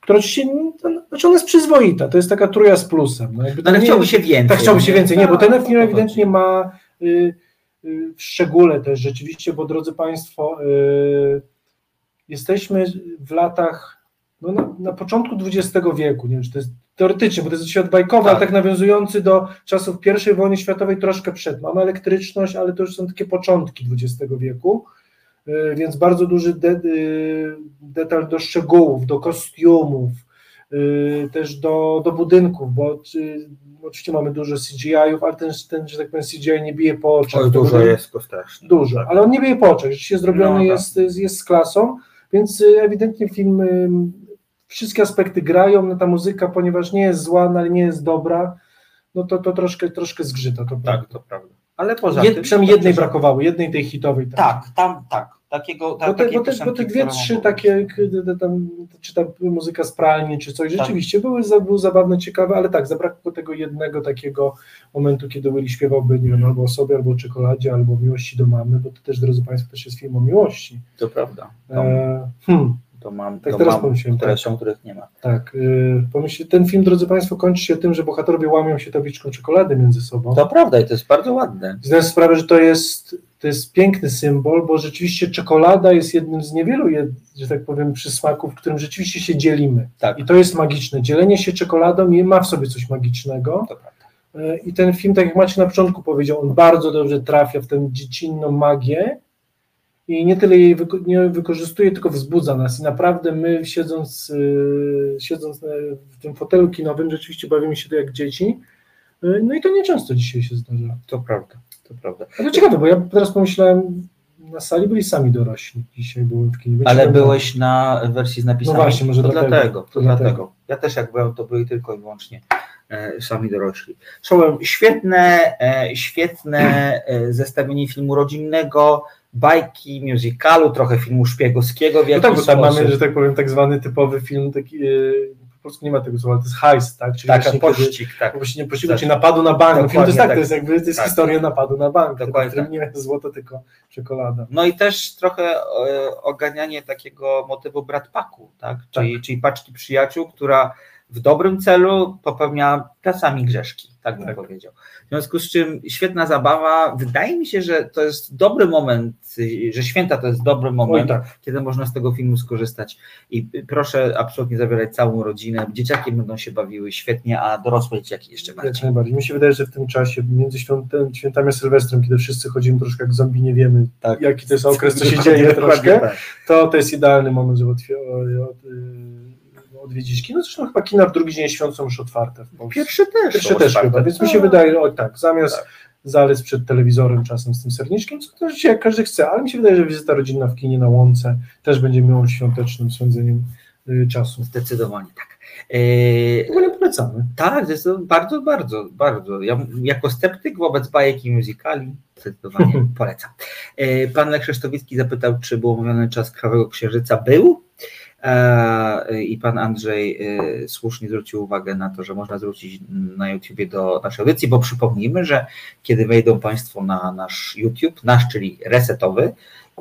Która oczywiście, no, znaczy ona jest przyzwoita, to jest taka truja z plusem. No, jakby to Ale chciałby się więcej, Tak, chciałby się więcej, nie, bo Tak, ten o film ewidentnie ma y, y, w szczególe też rzeczywiście, bo drodzy Państwo, y, jesteśmy w latach, no na, na początku XX wieku, nie wiem, czy to jest teoretycznie, bo to jest świat bajkowy, ale tak nawiązujący do czasów I wojny światowej troszkę przed. Mamy elektryczność, ale to już są takie początki XX wieku, y, więc bardzo duży de, y, detal do szczegółów, do kostiumów, y, też do, do budynków, bo oczywiście mamy dużo CGI-ów, ale ten, ten, że tak powiem, CGI nie bije po oczach. Oj, To dużo budynek- jest strasznie. Dużo, ale on nie bije po oczach, rzeczywiście zrobiony No, tak. jest, jest z klasą, więc ewidentnie film, wszystkie aspekty grają, no ta muzyka, ponieważ nie jest zła, no, ale nie jest dobra, no to, to troszkę, troszkę zgrzyta. To Tak, to prawda. Ale poza Jed, tym... przynajmniej jednej brakowało, jednej tej hitowej. Tak, tam tak. Takiego, tak, Bo te, bo, te, bo te dwie, trzy takie, tam, czy ta muzyka z pralni, czy coś, Tak. rzeczywiście były, za- były zabawne, ciekawe, ale tak, zabrakło tego jednego takiego momentu, kiedy Willy śpiewałby, nie wiem, albo o sobie, albo o czekoladzie, albo o miłości do mamy, bo to też, drodzy Państwo, też jest film o miłości. To prawda. E, hmm, to mam, tak to teraz mam pomyślałem, które tak. są, których nie ma. tak, y, pomyśl, ten film, drodzy Państwo, kończy się tym, że bohaterowie łamią się tabliczką czekolady między sobą. To prawda i to jest bardzo ładne. Zdaję sobie sprawę, że to jest, to jest piękny symbol, bo rzeczywiście czekolada jest jednym z niewielu, jed, że tak powiem, przysmaków, w którym rzeczywiście się dzielimy. Tak. I to jest magiczne. Dzielenie się czekoladą nie ma w sobie coś magicznego. To prawda. E, I ten film, tak jak Macie na początku powiedział, on bardzo dobrze trafia w tę dziecinną magię i nie tyle jej wyko- nie wykorzystuje, tylko wzbudza nas. I naprawdę my siedząc, y, siedząc na- w tym fotelu kinowym, rzeczywiście bawimy się tu jak dzieci. Y, No i to nieczęsto dzisiaj się zdarza. To prawda. To prawda. Ale ciekawe, bo ja teraz pomyślałem, na sali byli sami dorośli. Dzisiaj byłem w kinie. Ale byłeś na wersji z napisami. No właśnie, może to dlatego. dlatego. To To dlatego. dlatego. Ja też jak byłem, to byli tylko i wyłącznie e, sami dorośli. Są świetne, e, świetne e, zestawienie filmu rodzinnego, bajki, musicalu, trochę filmu szpiegowskiego w No jakiś tak, bo tam sposób. mamy, że tak powiem, tak zwany typowy film, taki, yy, po polsku nie ma tego słowa, to jest heist, tak? Czyli Tak, właśnie pościg, tak. Kiedy, właśnie pościgu, Tak. czyli napadu na bank. No, film to jest tak, tak. to jest jakby, to jest Tak. historia napadu na bank, Dokładnie tak. nie jest złoto, tylko czekolada. No i też trochę e, oganianie takiego motywu bratpaku, tak? Czyli, czyli paczki przyjaciół, która w dobrym celu popełnia czasami grzeszki, tak bym Tak. powiedział. W związku z czym świetna zabawa. Wydaje mi się, że to jest dobry moment, że święta to jest dobry moment, tak. kiedy można z tego filmu skorzystać. I proszę absolutnie zabierać całą rodzinę. Dzieciaki będą się bawiły świetnie, a dorosłe dzieciaki jeszcze Jak bardziej. najbardziej. Mi się wydaje, że w tym czasie, między świętem, świętami a Sylwestrem, kiedy wszyscy chodzimy troszkę jak zombie, nie wiemy, Tak. jaki to jest okres, co się dzieje troszkę, tak. to to jest idealny moment, żeby otwie- o- od, yy, odwiedzić kino. Zresztą chyba kina w drugi dzień świąt są już otwarte w Polsce. Pierwszy też. Pierwszy są też otwarte. chyba, więc mi się Tak. wydaje, o tak, zamiast zalec przed telewizorem czasem z tym serniczkiem, co to życie jak każdy chce, ale mi się wydaje, że wizyta rodzinna w kinie na Łące też będzie miło świątecznym spędzeniem y, czasu. Zdecydowanie tak. Yy, W ogóle polecamy. Tak, bardzo, bardzo, bardzo. Ja jako sceptyk wobec bajek i musicali zdecydowanie polecam. E, Pan Lech Krzysztowicki zapytał, czy był omówiony czas Krwawego Księżyca. Był. E, I pan Andrzej e, słusznie zwrócił uwagę na to, że można zwrócić na YouTubie do naszej audycji, bo przypomnijmy, że kiedy wejdą Państwo na nasz YouTube, nasz, czyli resetowy,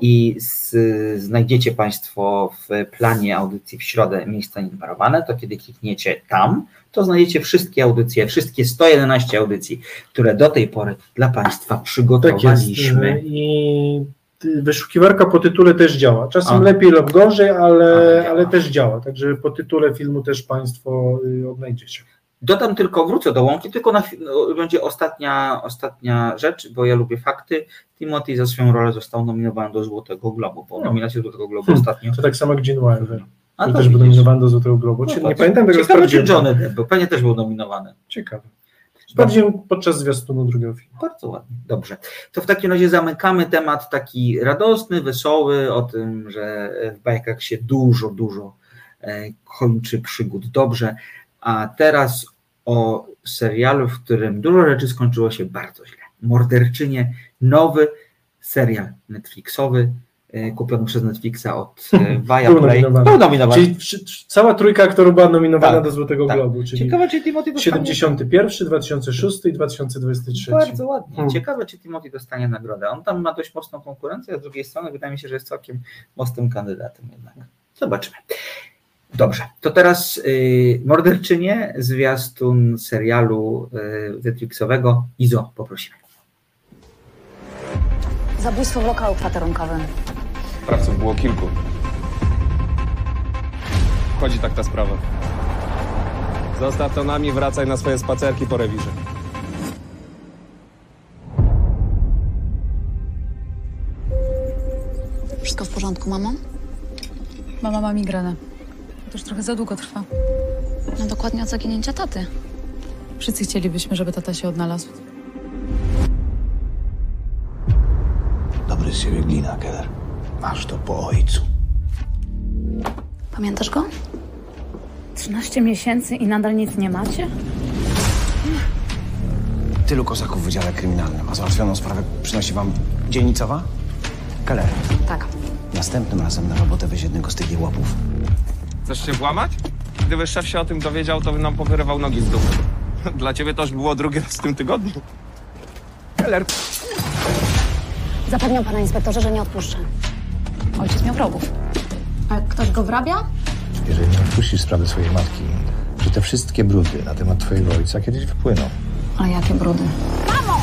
i z, znajdziecie Państwo w planie audycji w środę miejsca nienumerowane, to kiedy klikniecie tam, to znajdziecie wszystkie audycje, wszystkie 111 audycji, które do tej pory dla Państwa Tak jest. przygotowaliśmy. y, I y, wyszukiwarka po tytule też działa. Czasem A. lepiej lub gorzej, ale, Ale też działa. Także po tytule filmu też Państwo y, odnajdziecie. Dodam tylko, wrócę do łąki, tylko na, no, będzie ostatnia, ostatnia rzecz, bo ja lubię fakty. Timothy za swoją rolę został nominowany do Złotego Globu, bo No. do Złotego Globu Hmm. ostatnio. To tak samo jak Gene Wilder, A to też był nominowany do Złotego Globu. No nie pamiętam tego Ciekawe, czy. Johnny Depp był, pewnie też był nominowany. Ciekawe. Sprawdziłem podczas zwiastunu drugiego filmu. Bardzo ładnie, dobrze. To w takim razie zamykamy temat taki radosny, wesoły, o tym, że w bajkach się dużo, dużo e, kończy przygód dobrze. A teraz o serialu, w którym dużo rzeczy skończyło się bardzo źle. Morderczynie, nowy serial Netflixowy, e, kupiony przez Netflixa od e, Viaplay. Był nominowany. Czyli cała trójka aktorów była nominowana Tak, do Złotego tak. Globu. Czyli Ciekawe, czy Timothy dostanie... 71, 2006 i 2023. Bardzo ładnie. Hmm. Ciekawe, czy Timothy dostanie nagrodę. On tam ma dość mocną konkurencję, a z drugiej strony wydaje mi się, że jest całkiem mocnym kandydatem jednak. Zobaczymy. Dobrze, to teraz y, Morderczynie, zwiastun serialu y, Netflixowego. Izo, poprosimy. Zabójstwo w lokalu kwaterunkowym. Sprawców było kilku. Chodzi tak ta sprawa. Zostaw to nami, wracaj na swoje spacerki po rewirze. Wszystko w porządku, mamo? Mama ma migrenę. To już trochę za długo trwa. No dokładnie od zaginięcia taty. Wszyscy chcielibyśmy, żeby tata się odnalazł. Dobry z siebie glina, Keller. Masz to po ojcu. Pamiętasz go? 13 miesięcy i nadal nic nie macie? Tylu kozaków w Wydziale Kryminalnym, a załatwioną sprawę przynosi wam dzielnicowa? Keller, Tak. następnym razem na robotę weź jednego z tych jełopów. Chcesz się włamać? Gdyby szef się o tym dowiedział, to by nam powyrywał nogi z dupy. Dla ciebie to już było drugi raz w tym tygodniu. Keller, Zapewniam pana inspektorze, że nie odpuszczę. Ojciec miał wrogów. A ktoś go wrabia? Jeżeli nie odpuścisz sprawy swojej matki, że te wszystkie brudy na temat twojego ojca kiedyś wypłyną. A jakie brudy? Mamo!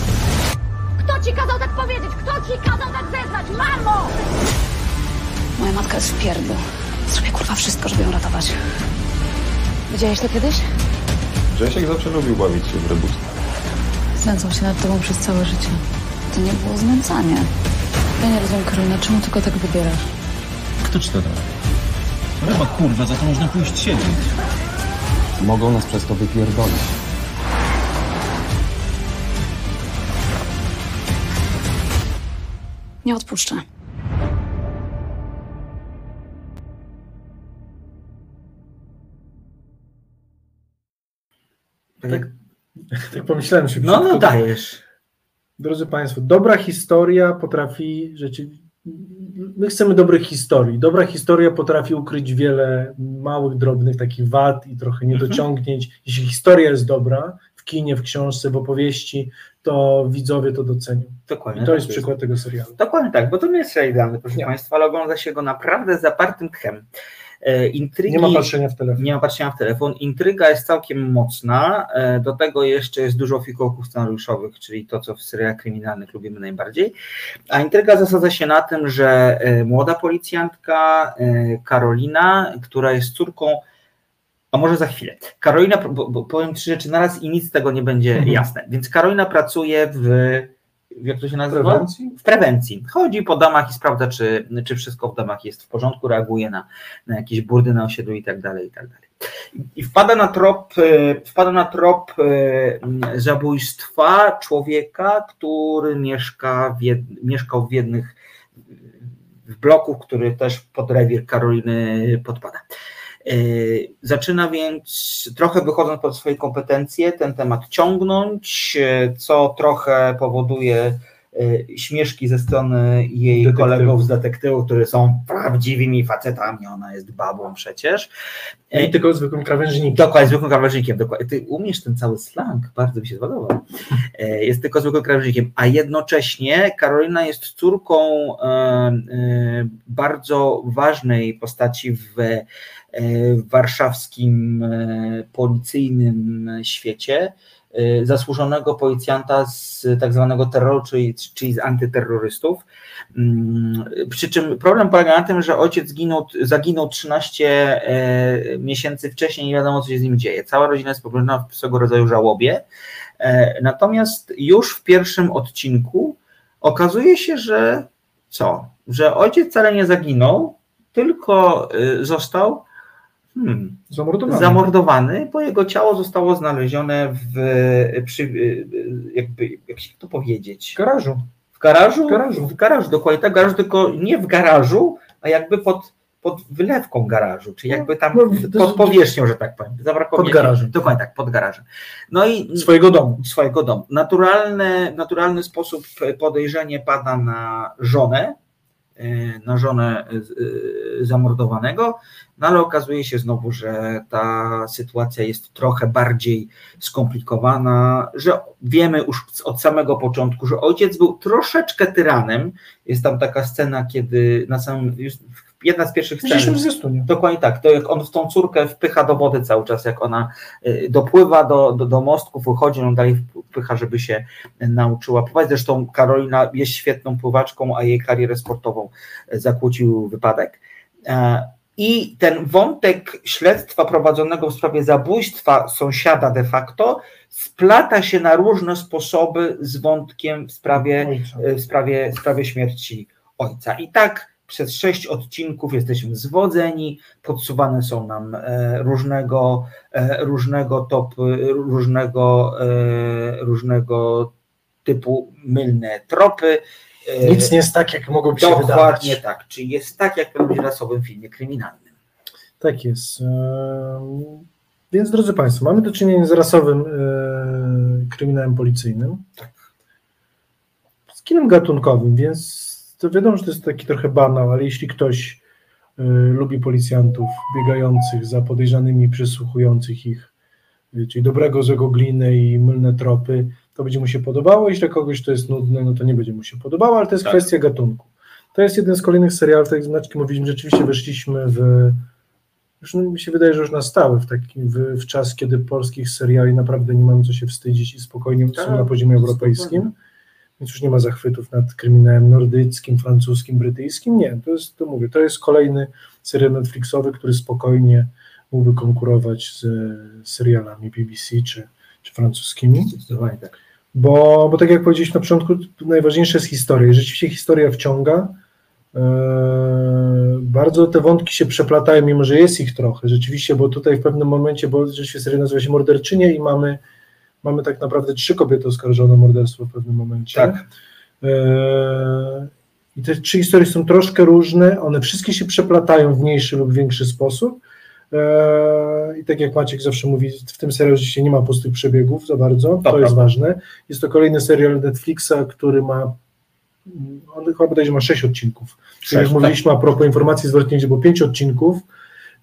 Kto ci kazał tak powiedzieć? Kto ci kazał tak zeznać? Mamo! Moja matka jest w pierdlu. Zrobię kurwa wszystko, żeby ją ratować. Widziałeś to kiedyś? Grzesiek zawsze lubił bawić się w rebusy. Znęcał się nad tobą przez całe życie. To nie było znęcanie. Ja nie rozumiem, Karolina, czemu tylko tak wybierasz? Kto ci to dał? Ryba kurwa, za to można pójść siedzieć. Mogą nas przez to wypierdolić. Nie odpuszczę. Tak, tak pomyślałem się. No, no dajesz. Drodzy Państwo, dobra historia potrafi rzeczywiście. My chcemy dobrych historii. Dobra historia potrafi ukryć wiele małych, drobnych takich wad i trochę niedociągnięć. Jeśli historia jest dobra, w kinie, w książce, w opowieści, to widzowie to docenią. Dokładnie. I to tak jest przykład tego serialu. Dokładnie tak, bo to nie jest serial idealny, proszę Państwa, ale ogląda się go naprawdę zapartym tchem. E, Intrygi, Nie ma patrzenia w telefon. Nie ma patrzenia w telefon. Intryga jest całkiem mocna. e, Do tego jeszcze jest dużo fikołków scenariuszowych, czyli to, co w serialach kryminalnych lubimy najbardziej. A intryga zasadza się na tym, że e, młoda policjantka Karolina, która jest córką a może za chwilę. Karolina, bo, bo powiem trzy rzeczy naraz i nic z tego nie będzie Mhm. jasne. Więc Karolina pracuje w, jak to się nazywa? Prewencji? W prewencji. Chodzi po domach i sprawdza, czy, czy wszystko w domach jest w porządku, reaguje na, na jakieś burdy na osiedlu i tak dalej, i tak dalej. I wpada na trop, e, wpada na trop e, zabójstwa człowieka, który mieszka w jed, mieszkał w jednych w bloku, który też pod rewir Karoliny podpada. E, Zaczyna więc trochę wychodząc pod swoje kompetencje ten temat ciągnąć, e, co trochę powoduje e, śmieszki ze strony jej kolegów z detektywów, którzy są prawdziwymi facetami, ona jest babą przecież. I tylko zwykłym krawężnikiem. Dokładnie, zwykłym krawężnikiem. Dokładnie. Ty umiesz ten cały slang, bardzo mi się podobał. Jest tylko zwykłym krawężnikiem, a jednocześnie Karolina jest córką bardzo ważnej postaci w warszawskim e, policyjnym świecie, e, zasłużonego policjanta z tak zwanego terroru, czyli, czyli z antyterrorystów. Mm, Przy czym problem polega na tym, że ojciec zginął, zaginął 13 e, miesięcy wcześniej, nie wiadomo co się z nim dzieje. Cała rodzina jest pogrążona w swego rodzaju żałobie. E, Natomiast już w pierwszym odcinku okazuje się, że co? Że ojciec wcale nie zaginął, tylko został Hmm. Zamordowany. Zamordowany, bo jego ciało zostało znalezione w, przy, jakby, jak się to powiedzieć? W garażu. W garażu? W garażu. W garażu, dokładnie tak, garażu, tylko nie w garażu, a jakby pod, pod wylewką garażu, czyli jakby tam No, pod powierzchnią, że tak powiem. Zabrakło Pod garażem. Dokładnie tak, pod garażem. No i Swojego domu. swojego domu. Naturalny, naturalny sposób podejrzenie pada na żonę, e, na żonę e, zamordowanego, no ale okazuje się znowu, że ta sytuacja jest trochę bardziej skomplikowana, że wiemy już od samego początku, że ojciec był troszeczkę tyranem. Jest tam taka scena, kiedy na samym, jedna z pierwszych scen. Dokładnie tak. To jak on w tą córkę wpycha do wody cały czas, jak ona y, dopływa do, do, do mostków, wychodzi, on dalej wpycha, żeby się nauczyła pływać. Zresztą Karolina jest świetną pływaczką, a jej karierę sportową zakłócił wypadek. E, I ten wątek śledztwa prowadzonego w sprawie zabójstwa sąsiada de facto splata się na różne sposoby z wątkiem w sprawie, w sprawie, w sprawie śmierci ojca. I tak przez sześć odcinków jesteśmy zwodzeni, podsuwane są nam e, różnego, e, różnego top, różnego, e, różnego typu mylne tropy. E, Nic nie jest tak, jak mogłoby się wydawać. Dokładnie tak, czyli jest tak, jak w pewnym rasowym filmie kryminalnym. Tak jest. Ehm, Więc drodzy Państwo, mamy do czynienia z rasowym e, kryminałem policyjnym. Z kinem gatunkowym, więc to wiadomo, że to jest taki trochę banał, ale jeśli ktoś e, lubi policjantów biegających za podejrzanymi, przesłuchujących ich, e, czyli dobrego, złego gliny i mylne tropy, to będzie mu się podobało. Jeśli dla kogoś to jest nudne, no to nie będzie mu się podobało, ale to jest Tak. kwestia gatunku. To jest jeden z kolejnych serialów, tak jak z Maćkiem mówiliśmy, rzeczywiście weszliśmy w już no, mi się wydaje, że już na stałe w, taki, w, w czas, kiedy polskich seriali naprawdę nie mamy co się wstydzić i spokojnie są Tak, na poziomie europejskim, więc już nie ma zachwytów nad kryminałem nordyckim, francuskim, brytyjskim. Nie, to jest, to mówię, to jest kolejny serial Netflixowy, który spokojnie mógłby konkurować z serialami BBC czy, czy francuskimi. Zdecydowanie tak. Bo, bo tak jak powiedzieliśmy na początku, najważniejsza jest historia. Rzeczywiście historia wciąga. Eee, Bardzo te wątki się przeplatają, mimo że jest ich trochę. Rzeczywiście, bo tutaj w pewnym momencie, bo rzeczywiście serial nazywa się Morderczynie i mamy, mamy tak naprawdę trzy kobiety oskarżone o morderstwo w pewnym momencie. Tak. Eee, I te trzy historie są troszkę różne, one wszystkie się przeplatają w mniejszy lub większy sposób. Eee, I tak jak Maciek zawsze mówi, w tym serialu rzeczywiście nie ma pustych przebiegów za bardzo, to Dobra. jest ważne. Jest to kolejny serial Netflixa, który ma, on chyba bodajże ma sześć odcinków. Sześć, Tak jak tak. mówiliśmy a propos informacji zwrotnej, gdzie było pięć odcinków,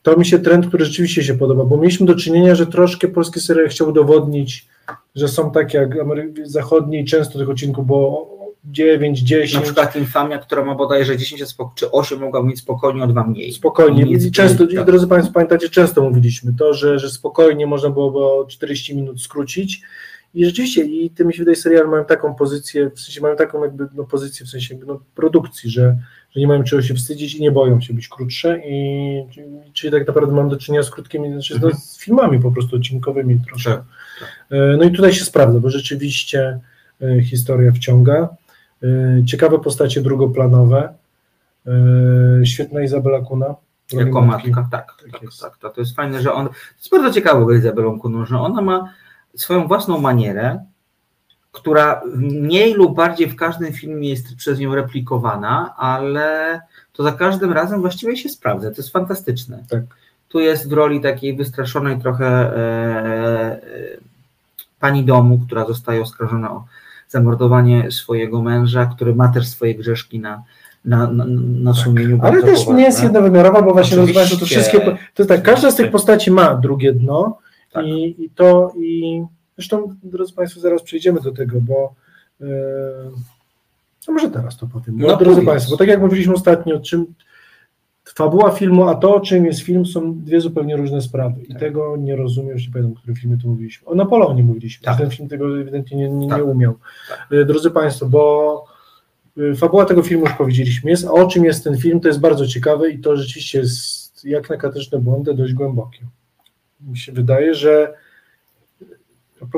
to mi się trend, który rzeczywiście się podoba, bo mieliśmy do czynienia, że troszkę polskie seriale chciały udowodnić, że są takie jak Amery- zachodnie i często tych odcinków było 9, 10. Na przykład Infamia, która ma bodajże 10 spok- czy 8 mogła mieć spokojnie o dwa mniej. Spokojnie. Nic- I często, tak. drodzy Państwo, pamiętacie, często mówiliśmy to, że, że spokojnie można byłoby o 40 minut skrócić. I rzeczywiście, i ty mi się wydaje, serial mają taką pozycję, w sensie mają taką jakby no, pozycję w sensie no, produkcji, że, że nie mają czego się wstydzić i nie boją się być krótsze. I czyli tak naprawdę mam do czynienia z krótkimi, znaczy Mhm. no, z filmami po prostu odcinkowymi troszkę. Tak, E, No i tutaj się sprawdza, bo rzeczywiście e, historia wciąga. E, Ciekawe postacie drugoplanowe. E, Świetna Izabela Kuna. Jako matka, tak. tak, tak, tak. To jest fajne, że on. To jest bardzo ciekawe Izabelą Kuną, że ona ma swoją własną manierę, która mniej lub bardziej w każdym filmie jest przez nią replikowana, ale to za każdym razem właściwie się sprawdza. To jest fantastyczne. Tak. Tu jest w roli takiej wystraszonej trochę e, e, pani domu, która zostaje oskarżona o zamordowanie swojego męża, który ma też swoje grzeszki na, na, na, na sumieniu. Ale też nie jest jednowymiarowa, bo właśnie Oczywiście. rozważam, to wszystkie. To jest tak, każda z tych postaci ma drugie dno Tak. i, i to i zresztą, drodzy Państwo, zaraz przejdziemy do tego, bo e, no może teraz to powiem. Bo, No drodzy powiedz. Państwo, bo tak jak mówiliśmy ostatnio, czym fabuła filmu, a to, czym jest film, są dwie zupełnie różne sprawy. I tego nie rozumiem, już nie pamiętam, o którym filmie tu mówiliśmy. O Napoleonie mówiliśmy. Tak. Ten film tego ewidentnie nie, nie, Tak. nie umiał. E, Drodzy Państwo, bo y, fabuła tego filmu już powiedzieliśmy jest, a o czym jest ten film, to jest bardzo ciekawe i to rzeczywiście jest, jak na Kateczne Błądę, dość głębokie. Mi się wydaje, że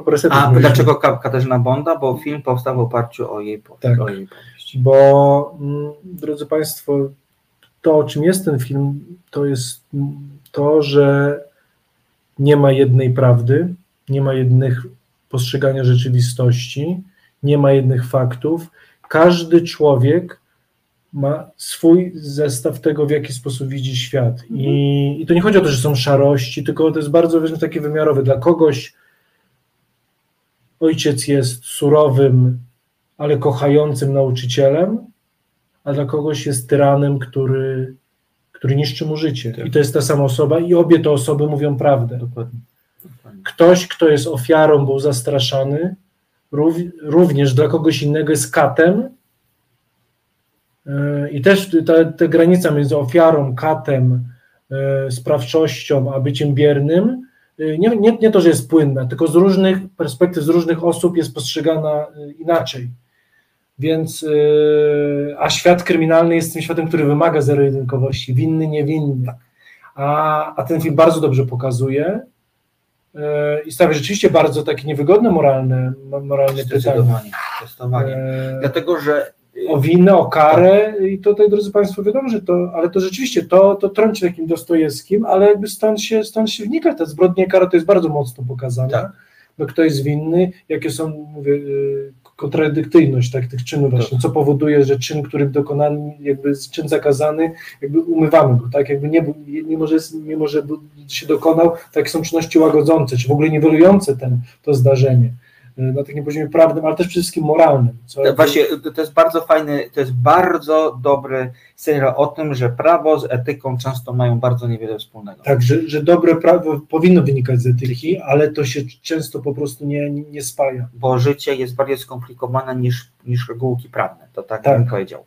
a resetu A dlaczego Ka- Katarzyna Bonda? Bo film powstał w oparciu o jej, po, Tak. o jej powieść. bo mm, drodzy Państwo, to o czym jest ten film, to jest to, że nie ma jednej prawdy, nie ma jednych postrzegania rzeczywistości, nie ma jednych faktów. Każdy człowiek ma swój zestaw tego, w jaki sposób widzi świat. I, I to nie chodzi o to, że są szarości, tylko to jest bardzo ważne, takie wymiarowe. Dla kogoś ojciec jest surowym, ale kochającym nauczycielem, a dla kogoś jest tyranem, który, który niszczy mu życie. I to jest ta sama osoba, i obie te osoby mówią prawdę. Dokładnie. Ktoś, kto jest ofiarą, był zastraszany, rów- również dla kogoś innego jest katem. Yy, I też ta, ta granica między ofiarą, katem, yy, sprawczością, a byciem biernym, yy, nie, nie, nie to, że jest płynna, tylko z różnych perspektyw, z różnych osób jest postrzegana inaczej. Więc, yy, a świat kryminalny jest tym światem, który wymaga zero-jedynkowości, winny, niewinny. A, a ten film bardzo dobrze pokazuje yy, i stawia rzeczywiście bardzo takie niewygodne moralne, moralne pytanie. Zdecydowanie. Eee, Dlatego, że o winę, o karę i tutaj, drodzy Państwo, wiadomo, że to, ale to rzeczywiście, to, to trąci takim Dostojewskim, ale jakby stąd się, stąd się wnika, ta zbrodnia kara to jest bardzo mocno pokazana, Tak. no kto jest winny, jakie są, mówię, kontradykcyjność tak, tych czynów właśnie, co powoduje, że czyn, który dokonany, jakby czyn zakazany, jakby umywamy go, tak, jakby nie, był- mimo, że, mimo, że się dokonał, tak są czynności łagodzące, czy w ogóle niwelujące ten, to zdarzenie na takim poziomie prawnym, ale też przede wszystkim moralnym. Co To Właśnie to- jest bardzo fajny, to jest bardzo dobry serial o tym, że prawo z etyką często mają bardzo niewiele wspólnego. Tak, że, że dobre prawo powinno wynikać z etyki, ale to się często po prostu nie, nie spaja. Bo życie jest bardziej skomplikowane niż, niż regułki prawne, to tak, Tak. bym powiedział.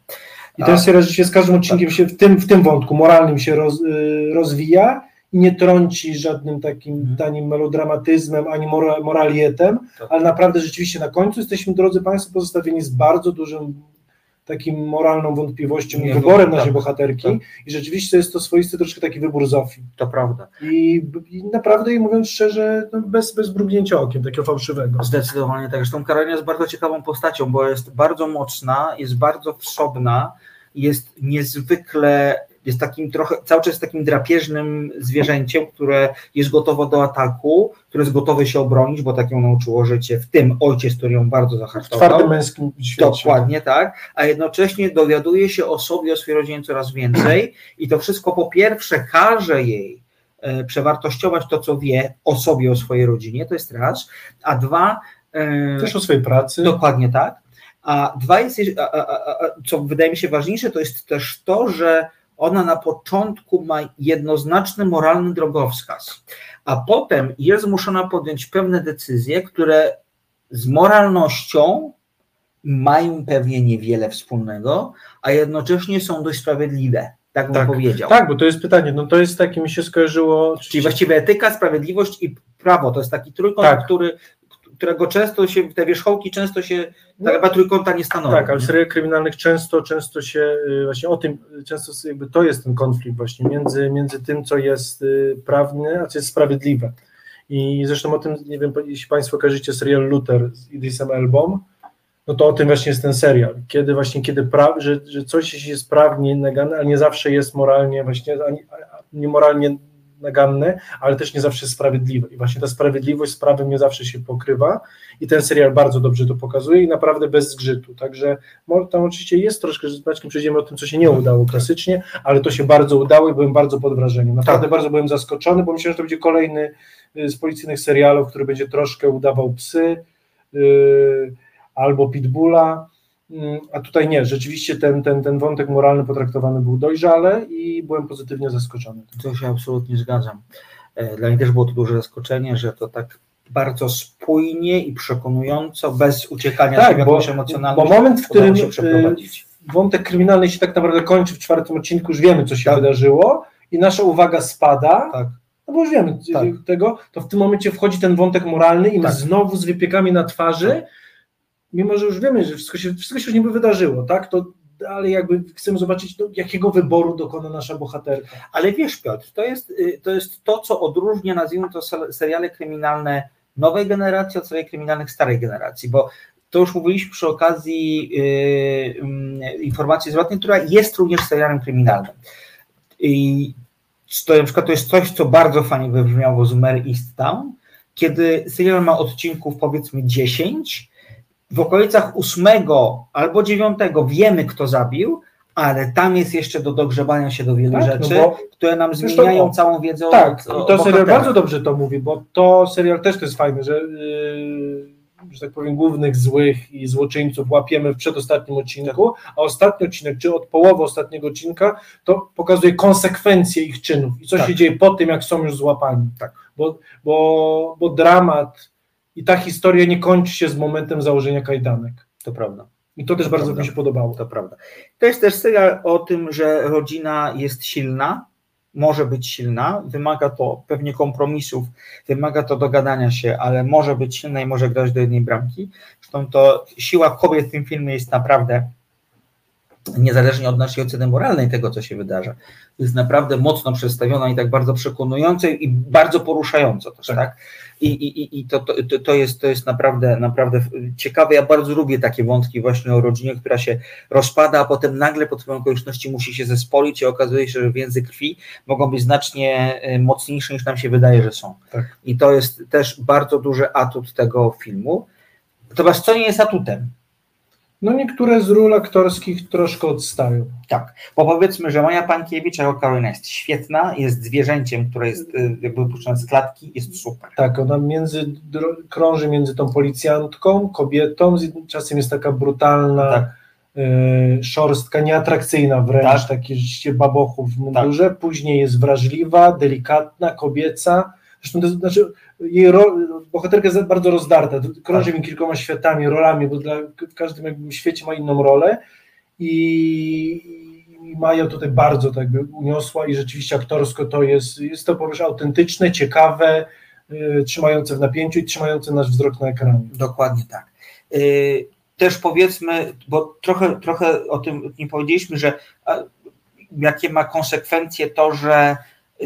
I ten serial rzeczywiście z każdym odcinkiem się w tym, w tym wątku moralnym się roz, y, rozwija i nie trąci żadnym takim tanim melodramatyzmem ani mora, moralietem, ale naprawdę rzeczywiście na końcu jesteśmy, drodzy Państwo, pozostawieni z bardzo dużym takim moralną wątpliwością i Nie, wyborem tak, naszej bohaterki tak. i rzeczywiście jest to swoisty troszkę taki wybór Zofii. To prawda. I, i naprawdę, i mówiąc szczerze, no bez, bez mrugnięcia okiem, takiego fałszywego. Zdecydowanie tak. Zresztą Karolina jest bardzo ciekawą postacią, bo jest bardzo mocna, jest bardzo wsobna, jest niezwykle, jest takim trochę, cały czas takim drapieżnym zwierzęciem, które jest gotowe do ataku, które jest gotowe się obronić, bo tak ją nauczyło życie, w tym ojciec, który ją bardzo W zahartował. twardym męskim świecie. Dokładnie tak, a jednocześnie dowiaduje się o sobie, o swojej rodzinie coraz więcej i to wszystko po pierwsze każe jej e, przewartościować to, co wie o sobie, o swojej rodzinie, to jest raz, a dwa... e, Też o swojej pracy. Dokładnie tak. A dwa jest, a, a, a, co wydaje mi się ważniejsze, to jest też to, że ona na początku ma jednoznaczny moralny drogowskaz, a potem jest zmuszona podjąć pewne decyzje, które z moralnością mają pewnie niewiele wspólnego, a jednocześnie są dość sprawiedliwe, tak bym Tak, powiedział. tak, bo to jest pytanie, no to jest takie, mi się skojarzyło... Czyli właściwie etyka, sprawiedliwość i prawo, to jest taki trójkąt, Tak. który, którego często się, te wierzchołki często się, No. tak chyba trójkąta nie stanowią. Tak, ale w serialach kryminalnych często, często się y, właśnie o tym, często jakby to jest ten konflikt właśnie między, między tym, co jest y, prawne, a co jest sprawiedliwe. I zresztą o tym, nie wiem, jeśli Państwo kojarzycie serial Luther z Idrisem Elbą, no to o tym właśnie jest ten serial. Kiedy właśnie, kiedy pra, że, że coś jest prawnie naganne, ale nie zawsze jest moralnie właśnie, ani, a- a- nie moralnie naganne, ale też nie zawsze sprawiedliwe. I właśnie ta sprawiedliwość z prawem nie zawsze się pokrywa i ten serial bardzo dobrze to pokazuje i naprawdę bez zgrzytu. Także tam oczywiście jest troszkę, że z Maćkiem przejdziemy o tym, co się nie udało klasycznie, ale to się bardzo udało i byłem bardzo pod wrażeniem. Naprawdę Tak. bardzo byłem zaskoczony, bo myślałem, że to będzie kolejny y, z policyjnych serialów, który będzie troszkę udawał psy y, albo pitbulla, a tutaj nie, rzeczywiście ten, ten, ten wątek moralny potraktowany był dojrzale i byłem pozytywnie zaskoczony. To się absolutnie zgadzam. E, Dla mnie też było to duże zaskoczenie, że to tak bardzo spójnie i przekonująco, bez uciekania Tak, w bo, jakąś bo emocjonalność. moment, w którym y, wątek kryminalny się tak naprawdę kończy w czwartym odcinku, już wiemy, co się Tak. wydarzyło i nasza uwaga spada, Tak. no bo już wiemy Tak. tego, to w tym momencie wchodzi ten wątek moralny i my Tak. znowu z wypiekami na twarzy, mimo że już wiemy, że wszystko się, wszystko się już niby wydarzyło, tak, to ale jakby chcemy zobaczyć, no, jakiego wyboru dokona nasza bohaterka. Ale wiesz, Piotr, to jest, y, to jest to, co odróżnia, nazwijmy to, seriale kryminalne nowej generacji od seriali kryminalnych starej generacji, bo to już mówiliśmy przy okazji yy, informacji zwrotnej, która jest również serialem kryminalnym. I to na przykład to jest coś, co bardzo fajnie wybrzmiało z Mary Easttown, kiedy serial ma odcinków powiedzmy 10, w okolicach ósmego albo dziewiątego wiemy, kto zabił, ale tam jest jeszcze do dogrzebania się do wielu Tak, no rzeczy, bo- które nam zmieniają całą wiedzę Tak, o, i to serial bardzo dobrze to mówi, bo to serial też to jest fajne, że, yy, że tak powiem, głównych złych i złoczyńców łapiemy w przedostatnim odcinku, a ostatni odcinek, czy od połowy ostatniego odcinka, to pokazuje konsekwencje ich czynów i co Tak. się dzieje po tym, jak są już złapani. Tak. Bo, bo, bo dramat i ta historia nie kończy się z momentem założenia kajdanek. To prawda. I to też To bardzo prawda. mi się podobało. To prawda. To jest też serial o tym, że rodzina jest silna, może być silna, wymaga to pewnie kompromisów, wymaga to dogadania się, ale może być silna i może grać do jednej bramki. Zresztą to siła kobiet w tym filmie jest naprawdę, niezależnie od naszej oceny moralnej tego, co się wydarza, jest naprawdę mocno przedstawiona i tak bardzo przekonująco i bardzo poruszająco też, tak? I, i, i- i to, to, to- jest, to jest naprawdę, naprawdę ciekawe. Ja bardzo lubię takie wątki właśnie o rodzinie, która się rozpada, a potem nagle pod wpływem okoliczności musi się zespolić i okazuje się, że więzy krwi mogą być znacznie e, mocniejsze niż nam się wydaje, że są. Tak. I to jest też bardzo duży atut tego filmu. Natomiast co nie jest atutem? No niektóre z ról aktorskich troszkę odstają. Tak, bo powiedzmy, że Maja Pankiewicz jako Karolina jest świetna, jest zwierzęciem, które jest y, jakby wypuszczone z klatki, jest super. Tak, ona między, krąży między tą policjantką, kobietą, z- czasem jest taka brutalna, Tak. y, szorstka, nieatrakcyjna wręcz, Tak. taki rzeczywiście babochów w mundurze, później jest wrażliwa, delikatna, kobieca, zresztą to jest, znaczy jej bohaterka jest bardzo rozdarta, krąży Tak. mi kilkoma światami, rolami, bo dla, w każdym jakby świecie ma inną rolę i, i Maja tutaj bardzo tak jakby uniosła i rzeczywiście aktorsko to jest, jest to po prostu autentyczne, ciekawe, y, trzymające w napięciu i trzymające nasz wzrok na ekranie. Dokładnie tak. Y, Też powiedzmy, bo trochę, trochę o tym nie powiedzieliśmy, że a, jakie ma konsekwencje to, że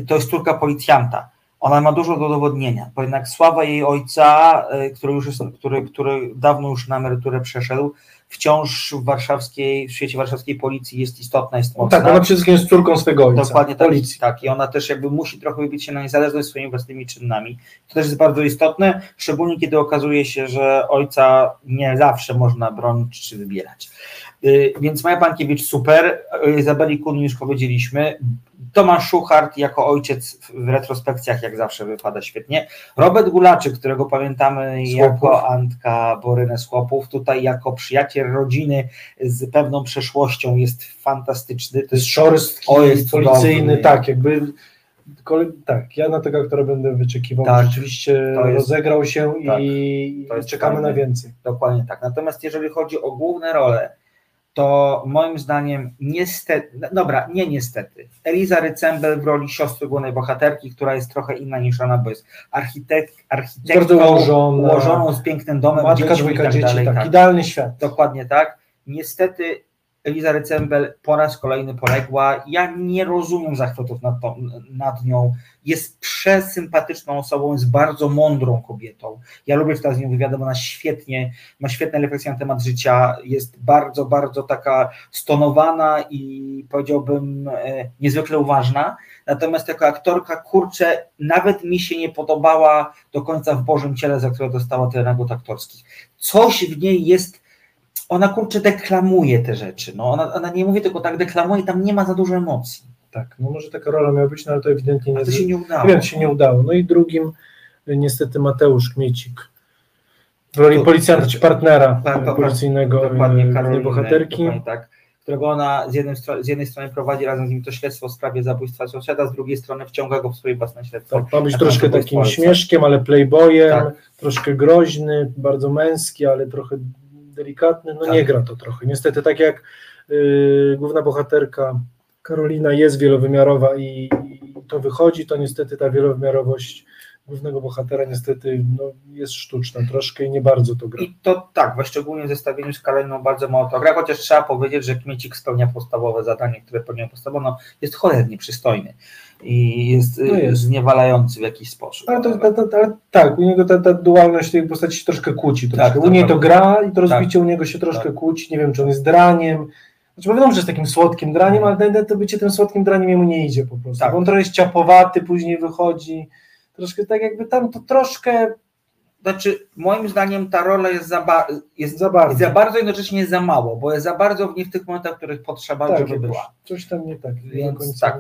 to jest córka policjanta. Ona ma dużo do udowodnienia, bo jednak sława jej ojca, y, który już jest, który, który dawno już na emeryturę przeszedł, wciąż w warszawskiej, w świecie warszawskiej policji jest istotna, jest mocna. Tak, ona przede wszystkim jest córką swego ojca. Dokładnie tak, policji. tak. I ona też jakby musi trochę wybić się na niezależność swoimi własnymi czynami. To też jest bardzo istotne, szczególnie kiedy okazuje się, że ojca nie zawsze można bronić czy wybierać. Y, Więc Maja Pankiewicz super, o Izabeli Kun już powiedzieliśmy, Tomasz Szuchart jako ojciec w retrospekcjach jak zawsze wypada świetnie. Robert Gulaczyk, którego pamiętamy Z jako. Antka Borynę z Chłopów, tutaj jako przyjaciel rodziny z pewną przeszłością jest fantastyczny. To jest szorstki, o, jest policyjny, cudowny. tak, jakby tak, ja na tego aktora będę wyczekiwał, Tak, rzeczywiście jest- rozegrał się tak, i czekamy fajne. na więcej. Dokładnie tak. Natomiast jeżeli chodzi o główne role, to moim zdaniem niestety, no dobra, nie niestety, Eliza Rycembel w roli siostry głównej bohaterki, która jest trochę inna niż ona, bo jest architekt, architektką ułożoną z pięknym domem, dziećmi i tak dzieci, dalej. tak, tak. idealny świat. Dokładnie tak. Niestety Eliza Rycembel po raz kolejny poległa. Ja nie rozumiem zachwytów nad, tą, nad nią. Jest przesympatyczną osobą, jest bardzo mądrą kobietą. Ja lubię czytać z nią wywiady, bo ona świetnie, ma świetne refleksje na temat życia, jest bardzo, bardzo taka stonowana i powiedziałbym e, niezwykle uważna. Natomiast jako aktorka, kurczę, nawet mi się nie podobała do końca w Bożym Ciele, za które dostała tyle nagród aktorskich. Coś w niej jest ona kurczę deklamuje te rzeczy. No, ona, ona nie mówi tylko tak, deklamuje, tam nie ma za dużo emocji. Tak, no może taka rola miała być, no ale to ewidentnie nie, A to się nie udało. Wiem, się nie udało. No i drugim y, niestety Mateusz Kmiecik w roli policjanta czy partnera Pa- pa- pa- policyjnego y, Karoliny, bohaterki. dokładnie tak, którego ona z jednej, stro- z jednej strony prowadzi razem z nim to śledztwo w sprawie zabójstwa sąsiada, z drugiej strony wciąga go w swoje własne śledztwo. Tak, ma być troszkę takim śmieszkiem, ale playboyem, Tak. troszkę groźny, bardzo męski, ale trochę delikatny. No Tak. nie gra to trochę. Niestety tak jak y, główna bohaterka Karolina jest wielowymiarowa i, i to wychodzi, to niestety ta wielowymiarowość głównego bohatera niestety no, jest sztuczna troszkę i nie bardzo to gra. I to tak, we szczególnie w zestawieniu z Karoliną bardzo mało to gra, chociaż trzeba powiedzieć, że Kmiecik spełnia podstawowe zadanie, które pełnią podstawową, jest cholernie przystojny i jest, No jest. zniewalający w jakiś sposób. Ale, to, ta, ta, ta, tak, u niego ta, ta dualność tej postaci się troszkę kłóci. Troszkę. Tak, u niej to to gra i to rozbicie Tak. u niego się troszkę Tak. kłóci. Nie wiem, czy on jest draniem, Znaczy, wiadomo, że jest takim słodkim draniem, ale ten- to bycie tym słodkim draniem jemu nie idzie po prostu. Tak. Bo on trochę jest ciapowaty, później wychodzi. Troszkę tak jakby tam to troszkę Znaczy, moim zdaniem ta rola jest za, ba- jest za bardzo. za bardzo, jednocześnie za mało, bo jest za bardzo w nie w tych momentach, w których potrzeba, Tak, żeby była. Coś tam nie tak. Więc tak,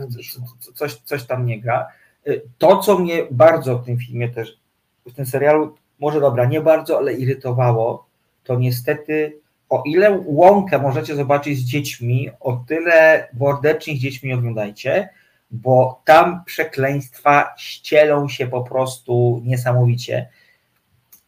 coś, coś, tam nie gra. Y, To, co mnie bardzo w tym filmie też, w tym serialu, może dobra, nie bardzo, ale irytowało, to niestety, o ile łąkę możecie zobaczyć z dziećmi, o tyle morderczyń z dziećmi oglądajcie, bo tam przekleństwa ścielą się po prostu niesamowicie.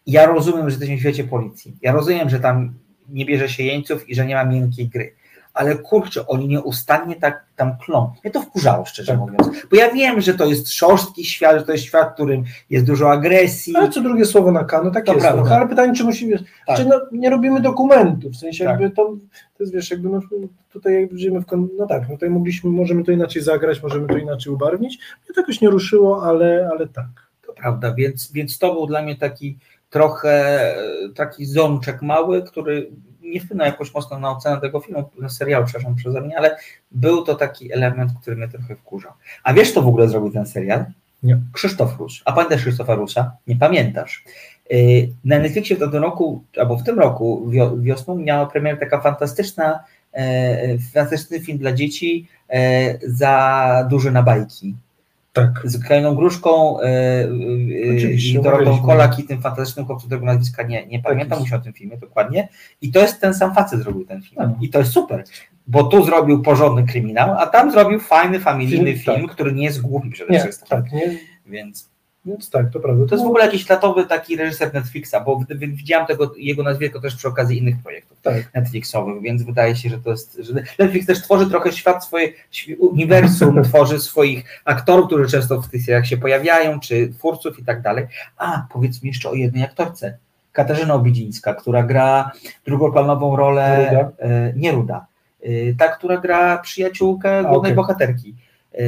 Ja rozumiem, że jesteśmy w świecie policji. Ja rozumiem, że tam nie bierze się jeńców i że nie ma miękkiej gry. Ale kurczę, oni nieustannie tak tam klą. Mnie to wkurzało, szczerze mówiąc. Bo ja wiem, że to jest szorstki świat, że to jest świat, w którym jest dużo agresji. Ale co drugie słowo na K, no tak To jest. prawda. trochę, ale pytanie, czy musimy. Tak. Czy no, nie robimy dokumentu, w sensie Tak. jakby to, to jest wiesz, jakby no, tutaj żyjemy w no tak, no tutaj mogliśmy, możemy to inaczej zagrać, możemy to inaczej ubarwnić. Mnie to jakoś nie ruszyło, ale, ale tak. To prawda, więc, więc to był dla mnie taki trochę taki zączek mały, który nie wpłynął jakoś mocno na ocenę tego filmu, na serialu, przepraszam, przeze mnie, ale był to taki element, który mnie trochę wkurzał. A wiesz, kto w ogóle zrobił ten serial? Nie. Krzysztof Rus. A pamiętasz Krzysztofa Rusa? Nie pamiętasz. Yy, Na Netflixie w tym roku, albo w tym roku wio- wiosną miała premierę taka fantastyczna, e, fantastyczny film dla dzieci e, za duże na bajki. Tak. Z Krainą Gruszką e, e, i Dorotą omawialiśmy. Kolak i tym fantastycznym chłopcem, którego nazwiska nie, nie pamiętam, jest. muszę o tym filmie dokładnie. I to jest ten sam facet zrobił ten film. Tak. I to jest super, bo tu zrobił porządny kryminał, a tam zrobił fajny, familijny Film, film, który nie jest głupi przede wszystkim. tak, nie, Więc więc tak, to prawda. to jest w ogóle jakiś latowy taki reżyser Netflixa, bo w- w- widziałem tego, jego nazwisko też przy okazji innych projektów Tak. Netflixowych, więc wydaje się, że to jest, że Netflix też tworzy trochę świat swoje, uniwersum, tworzy swoich aktorów, którzy często w tych serialach się pojawiają, czy twórców i tak dalej. A, powiedz mi jeszcze o jednej aktorce. Katarzyna Obidzińska, która gra drugoplanową rolę, Ruda? e, nie Ruda, e, ta, która gra przyjaciółkę głównej okej. bohaterki. E,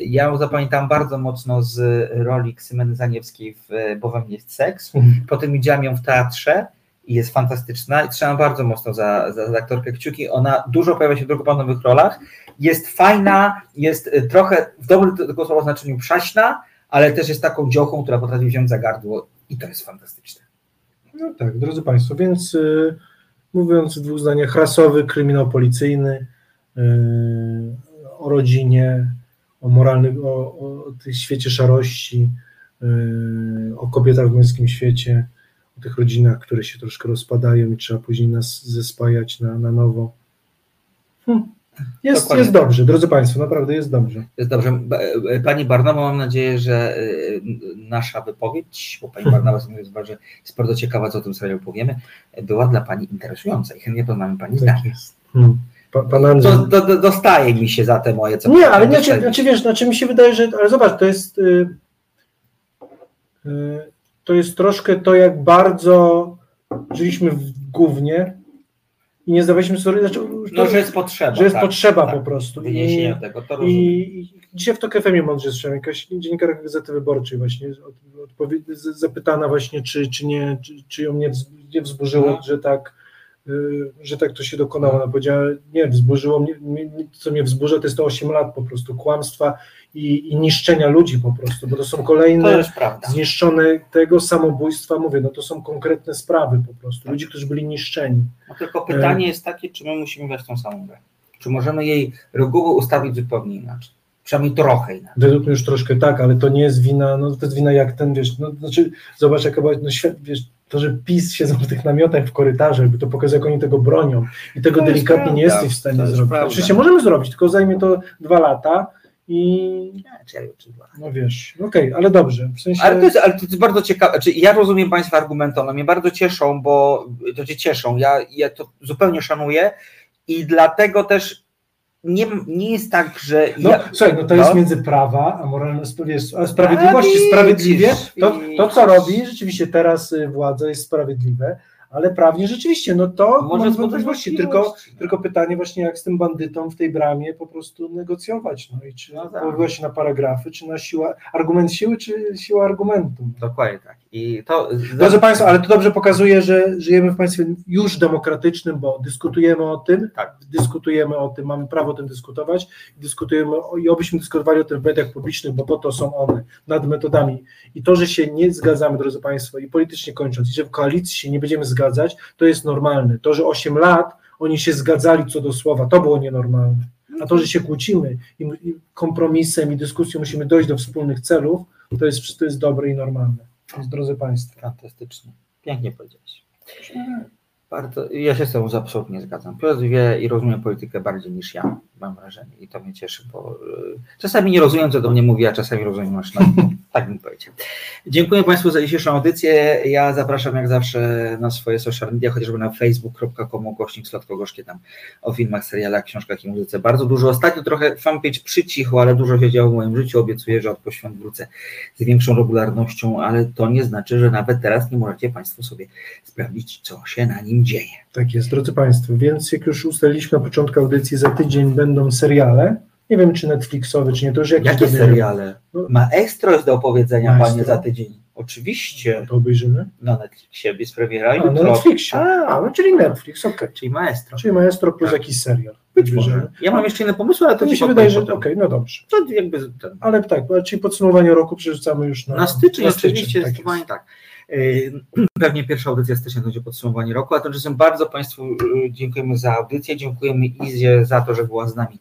Ja ją zapamiętam bardzo mocno z roli Ksymeny Zaniewskiej w e, Bo we mnie jest seks. Mhm. Potem widziałam ją w teatrze i jest fantastyczna i trzymam bardzo mocno za, za, za aktorkę kciuki. Ona dużo pojawia się w drugoplanowych rolach. Jest fajna, jest e, trochę w dobrym tego słowa znaczeniu przaśna, ale też jest taką dziołchą, która potrafi wziąć za gardło i to jest fantastyczne. No tak, drodzy Państwo, więc mówiąc w dwóch zdaniach, rasowy, kryminał policyjny, o rodzinie, o moralnym, o, o tym świecie szarości, y, o kobietach w męskim świecie, o tych rodzinach, które się troszkę rozpadają i trzeba później nas zespajać na, na nowo. Hm. Jest, Dokładnie. jest dobrze, drodzy Państwo, naprawdę jest dobrze. Jest dobrze. E, Pani Barnawa, mam nadzieję, że e, nasza wypowiedź, bo Pani Barnawa jest bardzo, jest bardzo ciekawa, co o tym serialu powiemy, była dla Pani interesująca i chętnie poznamy Pani zdanie. Hmm. Pa, pan Andrzej. Do, do, do, dostaje mi się za te moje, co Nie, ale nie, znaczy, znaczy wiesz, znaczy mi się wydaje, że, ale zobacz, to jest y, y, to jest troszkę to, jak bardzo żyliśmy w gównie i nie zdawaliśmy sobie, znaczy, No, to- że jest potrzeba. że jest tak, potrzeba tak. po prostu. Wyniesienia I, tego, to rozumiem. i, I dzisiaj w TOK FM mądrze słyszałem, jakaś dziennikarka Gazety Wyborczej właśnie od, odpowie, zapytana właśnie, czy, czy, nie, czy, czy ją nie, wz, nie wzburzyło, No. że tak że tak to się dokonało. Ona powiedziała, nie, wzburzyło mnie, co mnie wzburza, to jest to 8 lat po prostu kłamstwa i, i niszczenia ludzi po prostu, bo to są To kolejne prawda. zniszczone tego samobójstwa, mówię, no to są konkretne sprawy po prostu, ludzi, którzy byli niszczeni. No tylko pytanie jest takie, czy my musimy grać tą samą grę? Czy możemy jej reguły ustawić zupełnie inaczej? Przynajmniej trochę inaczej. Według mnie już troszkę tak, ale to nie jest wina, no to jest wina jak ten, wiesz, no znaczy zobacz jaka była, no świat, wiesz, to, że PiS siedzą w tych namiotach w korytarzu, jakby to pokazuje, jak oni tego bronią i tego To delikatnie nie prawda, jesteś w stanie jest zrobić. prawda. Oczywiście możemy zrobić, tylko zajmie to dwa lata i Nie, no wiesz, okej, ale dobrze, w sensie... Ale to, jest, ale to jest bardzo ciekawe. Znaczy, ja rozumiem Państwa argumenty, one mnie bardzo cieszą, bo to cię cieszą. Ja, ja to zupełnie szanuję i dlatego też nie, nie jest tak, że. No, ja, słuchaj, no to jest między prawa a a sprawiedliwości widzisz, sprawiedliwie, to, to co robi rzeczywiście teraz y, władza jest sprawiedliwe, ale prawnie rzeczywiście, no to Może wzbudzać wątpliwości, tylko, no. tylko pytanie właśnie jak z tym bandytą w tej bramie po prostu negocjować, no i czy No tak. się na paragrafy, czy na siła, argument siły, czy siła argumentu. Dokładnie tak. I to. Drodzy Państwo, ale to dobrze pokazuje, że żyjemy w państwie już demokratycznym, bo dyskutujemy o tym, Tak. dyskutujemy o tym, mamy prawo o tym dyskutować, dyskutujemy i obyśmy dyskutowali o tym w mediach publicznych, bo po to są one, nad metodami. I to, że się nie zgadzamy, drodzy Państwo, i politycznie kończąc, i że w koalicji się nie będziemy zgadzać, to jest normalne. To, że 8 lat oni się zgadzali co do słowa, to było nienormalne. A to, że się kłócimy i kompromisem i dyskusją musimy dojść do wspólnych celów, to jest, to jest dobre i normalne. Więc, drodzy Państwo, Fantastycznie. Pięknie powiedziałeś. Bardzo, ja się z tobą absolutnie zgadzam. Piotr wie i rozumie politykę bardziej niż ja, mam wrażenie. I to mnie cieszy, bo y, czasami nie rozumiem, co do mnie mówi, a czasami rozumiem maszyna. tak bym powiedział. Dziękuję Państwu za dzisiejszą audycję. Ja zapraszam jak zawsze na swoje social media, chociażby na facebook.com ukośnik słodko-gorzkie tam o filmach, serialach, książkach i muzyce. Bardzo dużo. Ostatnio trochę fanpage przycichł, ale dużo się działo w moim życiu. Obiecuję, że od poświąt wrócę z większą regularnością, ale to nie znaczy, że nawet teraz nie możecie Państwo sobie sprawdzić, co się na nim dzieje. Tak jest, drodzy Państwo, więc jak już ustaliliśmy na początku audycji, za tydzień będą seriale. Nie wiem, czy Netflixowe, czy nie, to już jakieś Jakie seriale? Maestro jest do opowiedzenia, Maestro. panie, za tydzień. Oczywiście. To obejrzymy. Na Netflixie bez premiera A, jutro. na Netflixie. A, no, czyli Netflix, okej. Czyli Maestro. Czyli Maestro plus jakiś serial. Być może. Ja mam jeszcze inne pomysły, ale to To mi się wydaje, że okej, no dobrze. To jakby ten, Ale tak, czyli podsumowanie roku przerzucamy już na, na styczeń na oczywiście, tak tak. Yy, Pewnie pierwsza audycja stycznia będzie podsumowanie roku, a tymczasem bardzo Państwu yy, dziękujemy za audycję, dziękujemy Izie za to, że była z nami.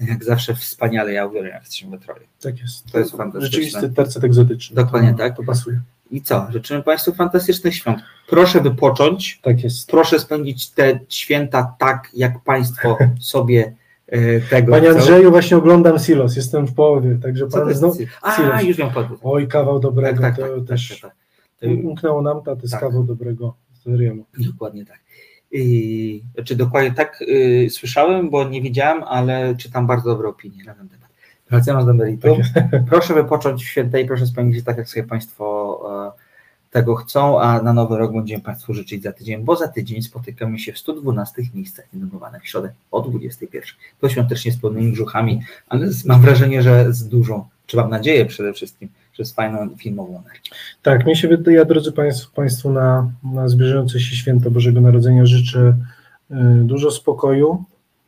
Jak zawsze wspaniale, ja uwielbiam jak jesteśmy Troje. Tak jest. To jest fantastyczne. Rzeczywisty tercet egzotyczny. Dokładnie to, tak. To pasuje. I co? Życzymy Państwu fantastycznych świąt. Proszę wypocząć. Tak jest. Proszę spędzić te święta tak, jak Państwo sobie e, tego Panie. Andrzeju, właśnie oglądam Silos, jestem w połowie, także Co pan znowu... A, Silos. już wiem podwód. Oj, kawał dobrego, Tak, tak, to tak, też tak, tak, tak. Umknęło nam, to jest Tak. dobrego serialu. Dokładnie tak. I, czy dokładnie tak y, słyszałem, bo nie wiedziałem, ale czytam bardzo dobre opinie na ten temat. Wracając do meritum. Proszę wypocząć w święte i proszę spędzić tak, jak sobie Państwo e, tego chcą, a na nowy rok będziemy Państwu życzyć za tydzień, bo za tydzień spotykamy się w 112 miejscach nominowanych w środę o 21. To świątecznie z pełnymi brzuchami, ale z, mam wrażenie, że z dużą, czy mam nadzieję przede wszystkim, że z fajną filmową energią. Tak, mnie się wydaje, ja drodzy Państwo, Państwu na, na zbliżające się święto Bożego Narodzenia życzę y, dużo spokoju,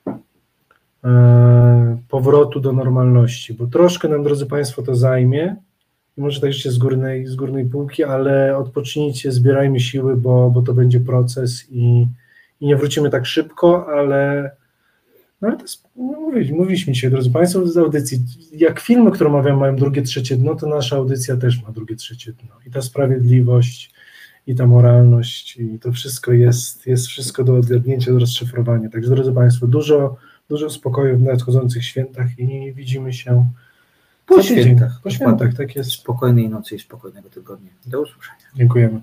y, powrotu do normalności, bo troszkę nam, drodzy Państwo, to zajmie. Może tak życzę z górnej, z górnej półki, ale odpocznijcie, zbierajmy siły, bo, bo to będzie proces i, i nie wrócimy tak szybko, ale no ale to jest, no mówili, mówiliśmy dzisiaj, drodzy Państwo, z audycji, jak filmy, które omawiam, mają drugie, trzecie dno, to nasza audycja też ma drugie, trzecie dno. I ta sprawiedliwość, i ta moralność, i to wszystko jest, jest wszystko do odgadnięcia, do rozszyfrowania. Także, drodzy Państwo, dużo, dużo spokoju w nadchodzących świętach i widzimy się Po świętach. Po świętach, tak jest. Spokojnej nocy i spokojnego tygodnia. Do usłyszenia. Dziękujemy.